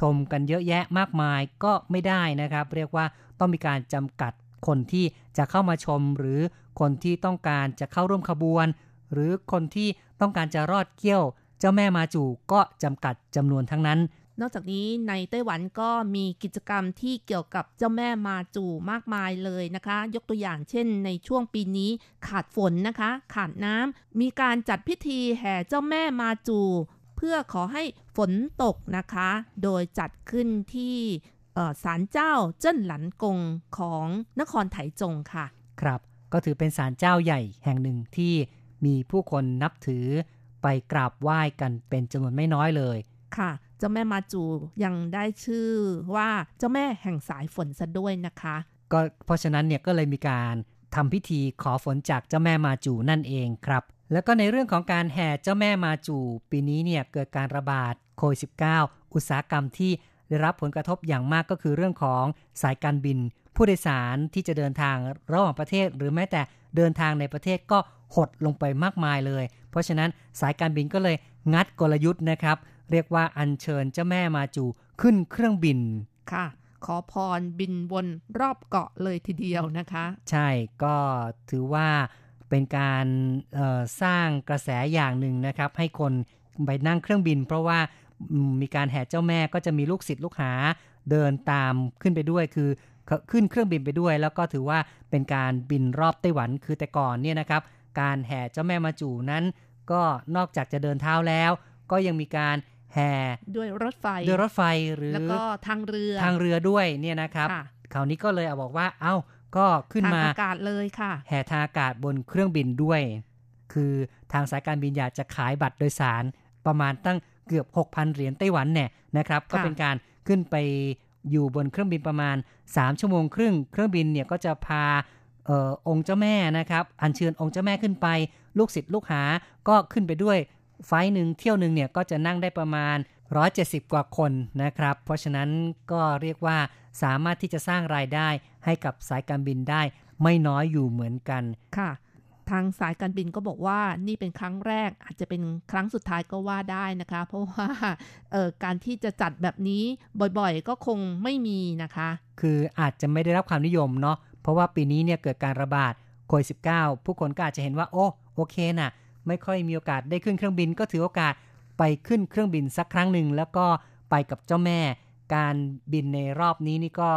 ชมกันเยอะแยะมากมายก็ไม่ได้นะครับ เรียกว่าต้องมีการจำกัด คนที่จะเข้ามาชม หรือคนที่ต้องการจะเข้าร่วมขบวน หรือคนที่ต้องการจะรอดเกี้ยว เจ้าแม่มาจูก็จำกัดจำนวนทั้งนั้น นอกจากนี้ในไต้หวันก็มีกิจกรรมที่เกี่ยวกับเจ้าแม่มาจูมากมายเลยนะคะ ยกตัวอย่างเช่น ในช่วงปีนี้ขาดฝนนะคะ ขาดน้ำมีการจัดพิธีแห่เจ้าแม่มาจู เพื่อขอให้ฝนตกนะคะ โดยจัดขึ้นที่ ศาลเจ้าเจิ้นหลันกงของนครไถจงค่ะ ครับ ก็ถือเป็นศาลเจ้าใหญ่แห่งหนึ่งที่มีผู้คนนับถือไปกราบไหว้กันเป็นจำนวนไม่น้อยเลย ค่ะ เจ้าแม่มาจูยังได้ชื่อว่าเจ้าแม่แห่งสายฝนซะด้วยนะคะ ก็เพราะฉะนั้นเนี่ยก็เลยมีการทำพิธีขอฝนจากเจ้าแม่มาจูนั่นเองครับ แล้วก็ในเรื่องของการแห่เจ้าแม่มาจู ปีนี้เนี่ยเกิดการระบาดโควิด -19 อุตสาหกรรมที่ ได้รับผลกระทบอย่างมากก็คือเรื่องของสายการบิน ผู้โดยสารที่จะเดินทางระหว่างประเทศ หรือแม้แต่เดินทางในประเทศก็หดลงไปมากมายเลย เพราะฉะนั้นสายการบินก็เลยงัดกลยุทธ์นะครับ เรียกว่าอัญเชิญเจ้าแม่มาจูขึ้นเครื่องบินค่ะขอพรบินวนรอบเกาะเลยทีเดียวนะคะ ใช่ก็ถือว่าเป็นการสร้างกระแสอย่างหนึ่งนะครับ ให้คนไปนั่งเครื่องบิน เพราะว่า มีการแห่เจ้าแม่ก็จะมีลูกศิษย์ลูกหาเดินตามขึ้นไปด้วยคือขึ้นเครื่องบินไปด้วย แล้วก็ถือว่าเป็นการบินรอบไต้หวันคือแต่ก่อนเนี่ยนะครับ การแห่เจ้าแม่มาจูนั้น ก็นอกจากจะเดินเท้าแล้ว ก็ยังมีการแห่ด้วยรถไฟด้วยรถไฟหรือแล้วก็ทางเรือทางเรือด้วยเนี่ยนะครับคราวนี้ก็เลยเอาบอกว่า เอา้าก็ขึ้นมาทางอากาศเลยค่ะ แห่ทางอากาศบนเครื่องบินด้วย คือทางสายการบินอยากจะขายบัตรโดยสารประมาณตั้ง เกือบ 6,000 เหรียญไต้หวันเนี่ยนะครับ ก็เป็นการขึ้นไปอยู่บนเครื่องบินประมาณ 3 ชั่วโมงครึ่ง เครื่องบินเนี่ยก็จะพาออองค์เจ้าแม่นะครับอัญเชิญองค์เจ้าแม่ขึ้นไป ลูกศิษย์ลูกหาก็ขึ้นไปด้วยไฟหนึ่งเที่ยวหนึ่งเนี่ยก็จะนั่งได้ประมาณ 170 กว่าคนนะครับ เพราะฉะนั้นก็เรียกว่าสามารถที่จะสร้างรายได้ให้กับสายการบินได้ ไม่น้อยอยู่เหมือนกันค่ะ ทางสายการบินก็บอกว่านี่เป็นครั้งแรกอาจจะเป็นครั้งสุดท้ายก็ว่าได้นะคะ เพราะว่าการที่จะจัดแบบนี้บ่อยๆ ก็คงไม่มีนะคะ คืออาจจะไม่ได้รับความนิยมเนาะเพราะว่าปีนี้เนี่ยเกิดการระบาดโควิด -19 ผู้คนก็อาจจะเห็นว่า โอ้โอเคนะไม่ค่อยมีโอกาสได้ขึ้นเครื่องบิน ก็ถือโอกาสไปขึ้นเครื่องบินสักครั้งหนึ่งแล้วก็ไปกับเจ้าแม่ การบินในรอบนี้นี่ก็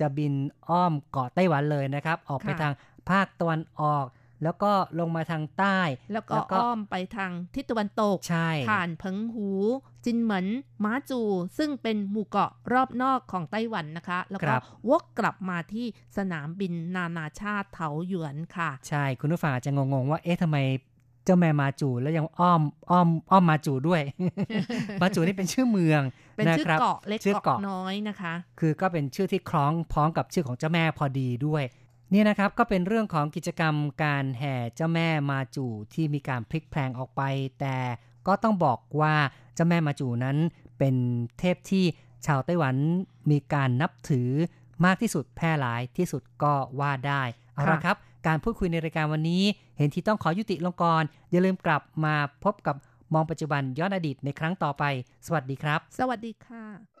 จะบินอ้อมเกาะไต้หวันเลยนะครับ ออกไปทางภาคตะวันออก แล้วก็ลงมาทางใต้ แล้วก็อ้อมไปทางทิศตะวันตก ใช่ ผ่านเพิงหู จินเหมินม้าจู ซึ่งเป็นหมู่เกาะรอบนอกของไต้หวันนะคะ แล้วก็วกกลับมาที่สนามบินนานาชาติเถาหยวนค่ะ ใช่ คุณผู้ฟังอาจจะงงๆว่า เอ๊ะทำไมเจ้าแม่มาจูแล้วยังอ้อมอ้อมอ้อมมาจูด้วย มาจูนี่เป็นชื่อเมืองเป็นชื่อเกาะเล็กเกาะน้อยนะคะ คือก็เป็นชื่อที่คล้องพ้องกับชื่อของเจ้าแม่พอดีด้วย นี่นะครับก็เป็นเรื่องของกิจกรรมการแห่เจ้าแม่มาจูที่มีการพลิกแพลงออกไป แต่ก็ต้องบอกว่าเจ้าแม่มาจูนั้นเป็นเทพที่ชาวไต้หวันมีการนับถือมากที่สุดแพร่หลายที่สุดก็ว่าได้เอาละครับ การพูดคุยในรายการวันนี้ เห็นที่ต้องขอยุติลงกรอย่าลืมกลับมาพบกับมองปัจจุบันย้อนอดีตในครั้งต่อไป สวัสดีครับ สวัสดีค่ะ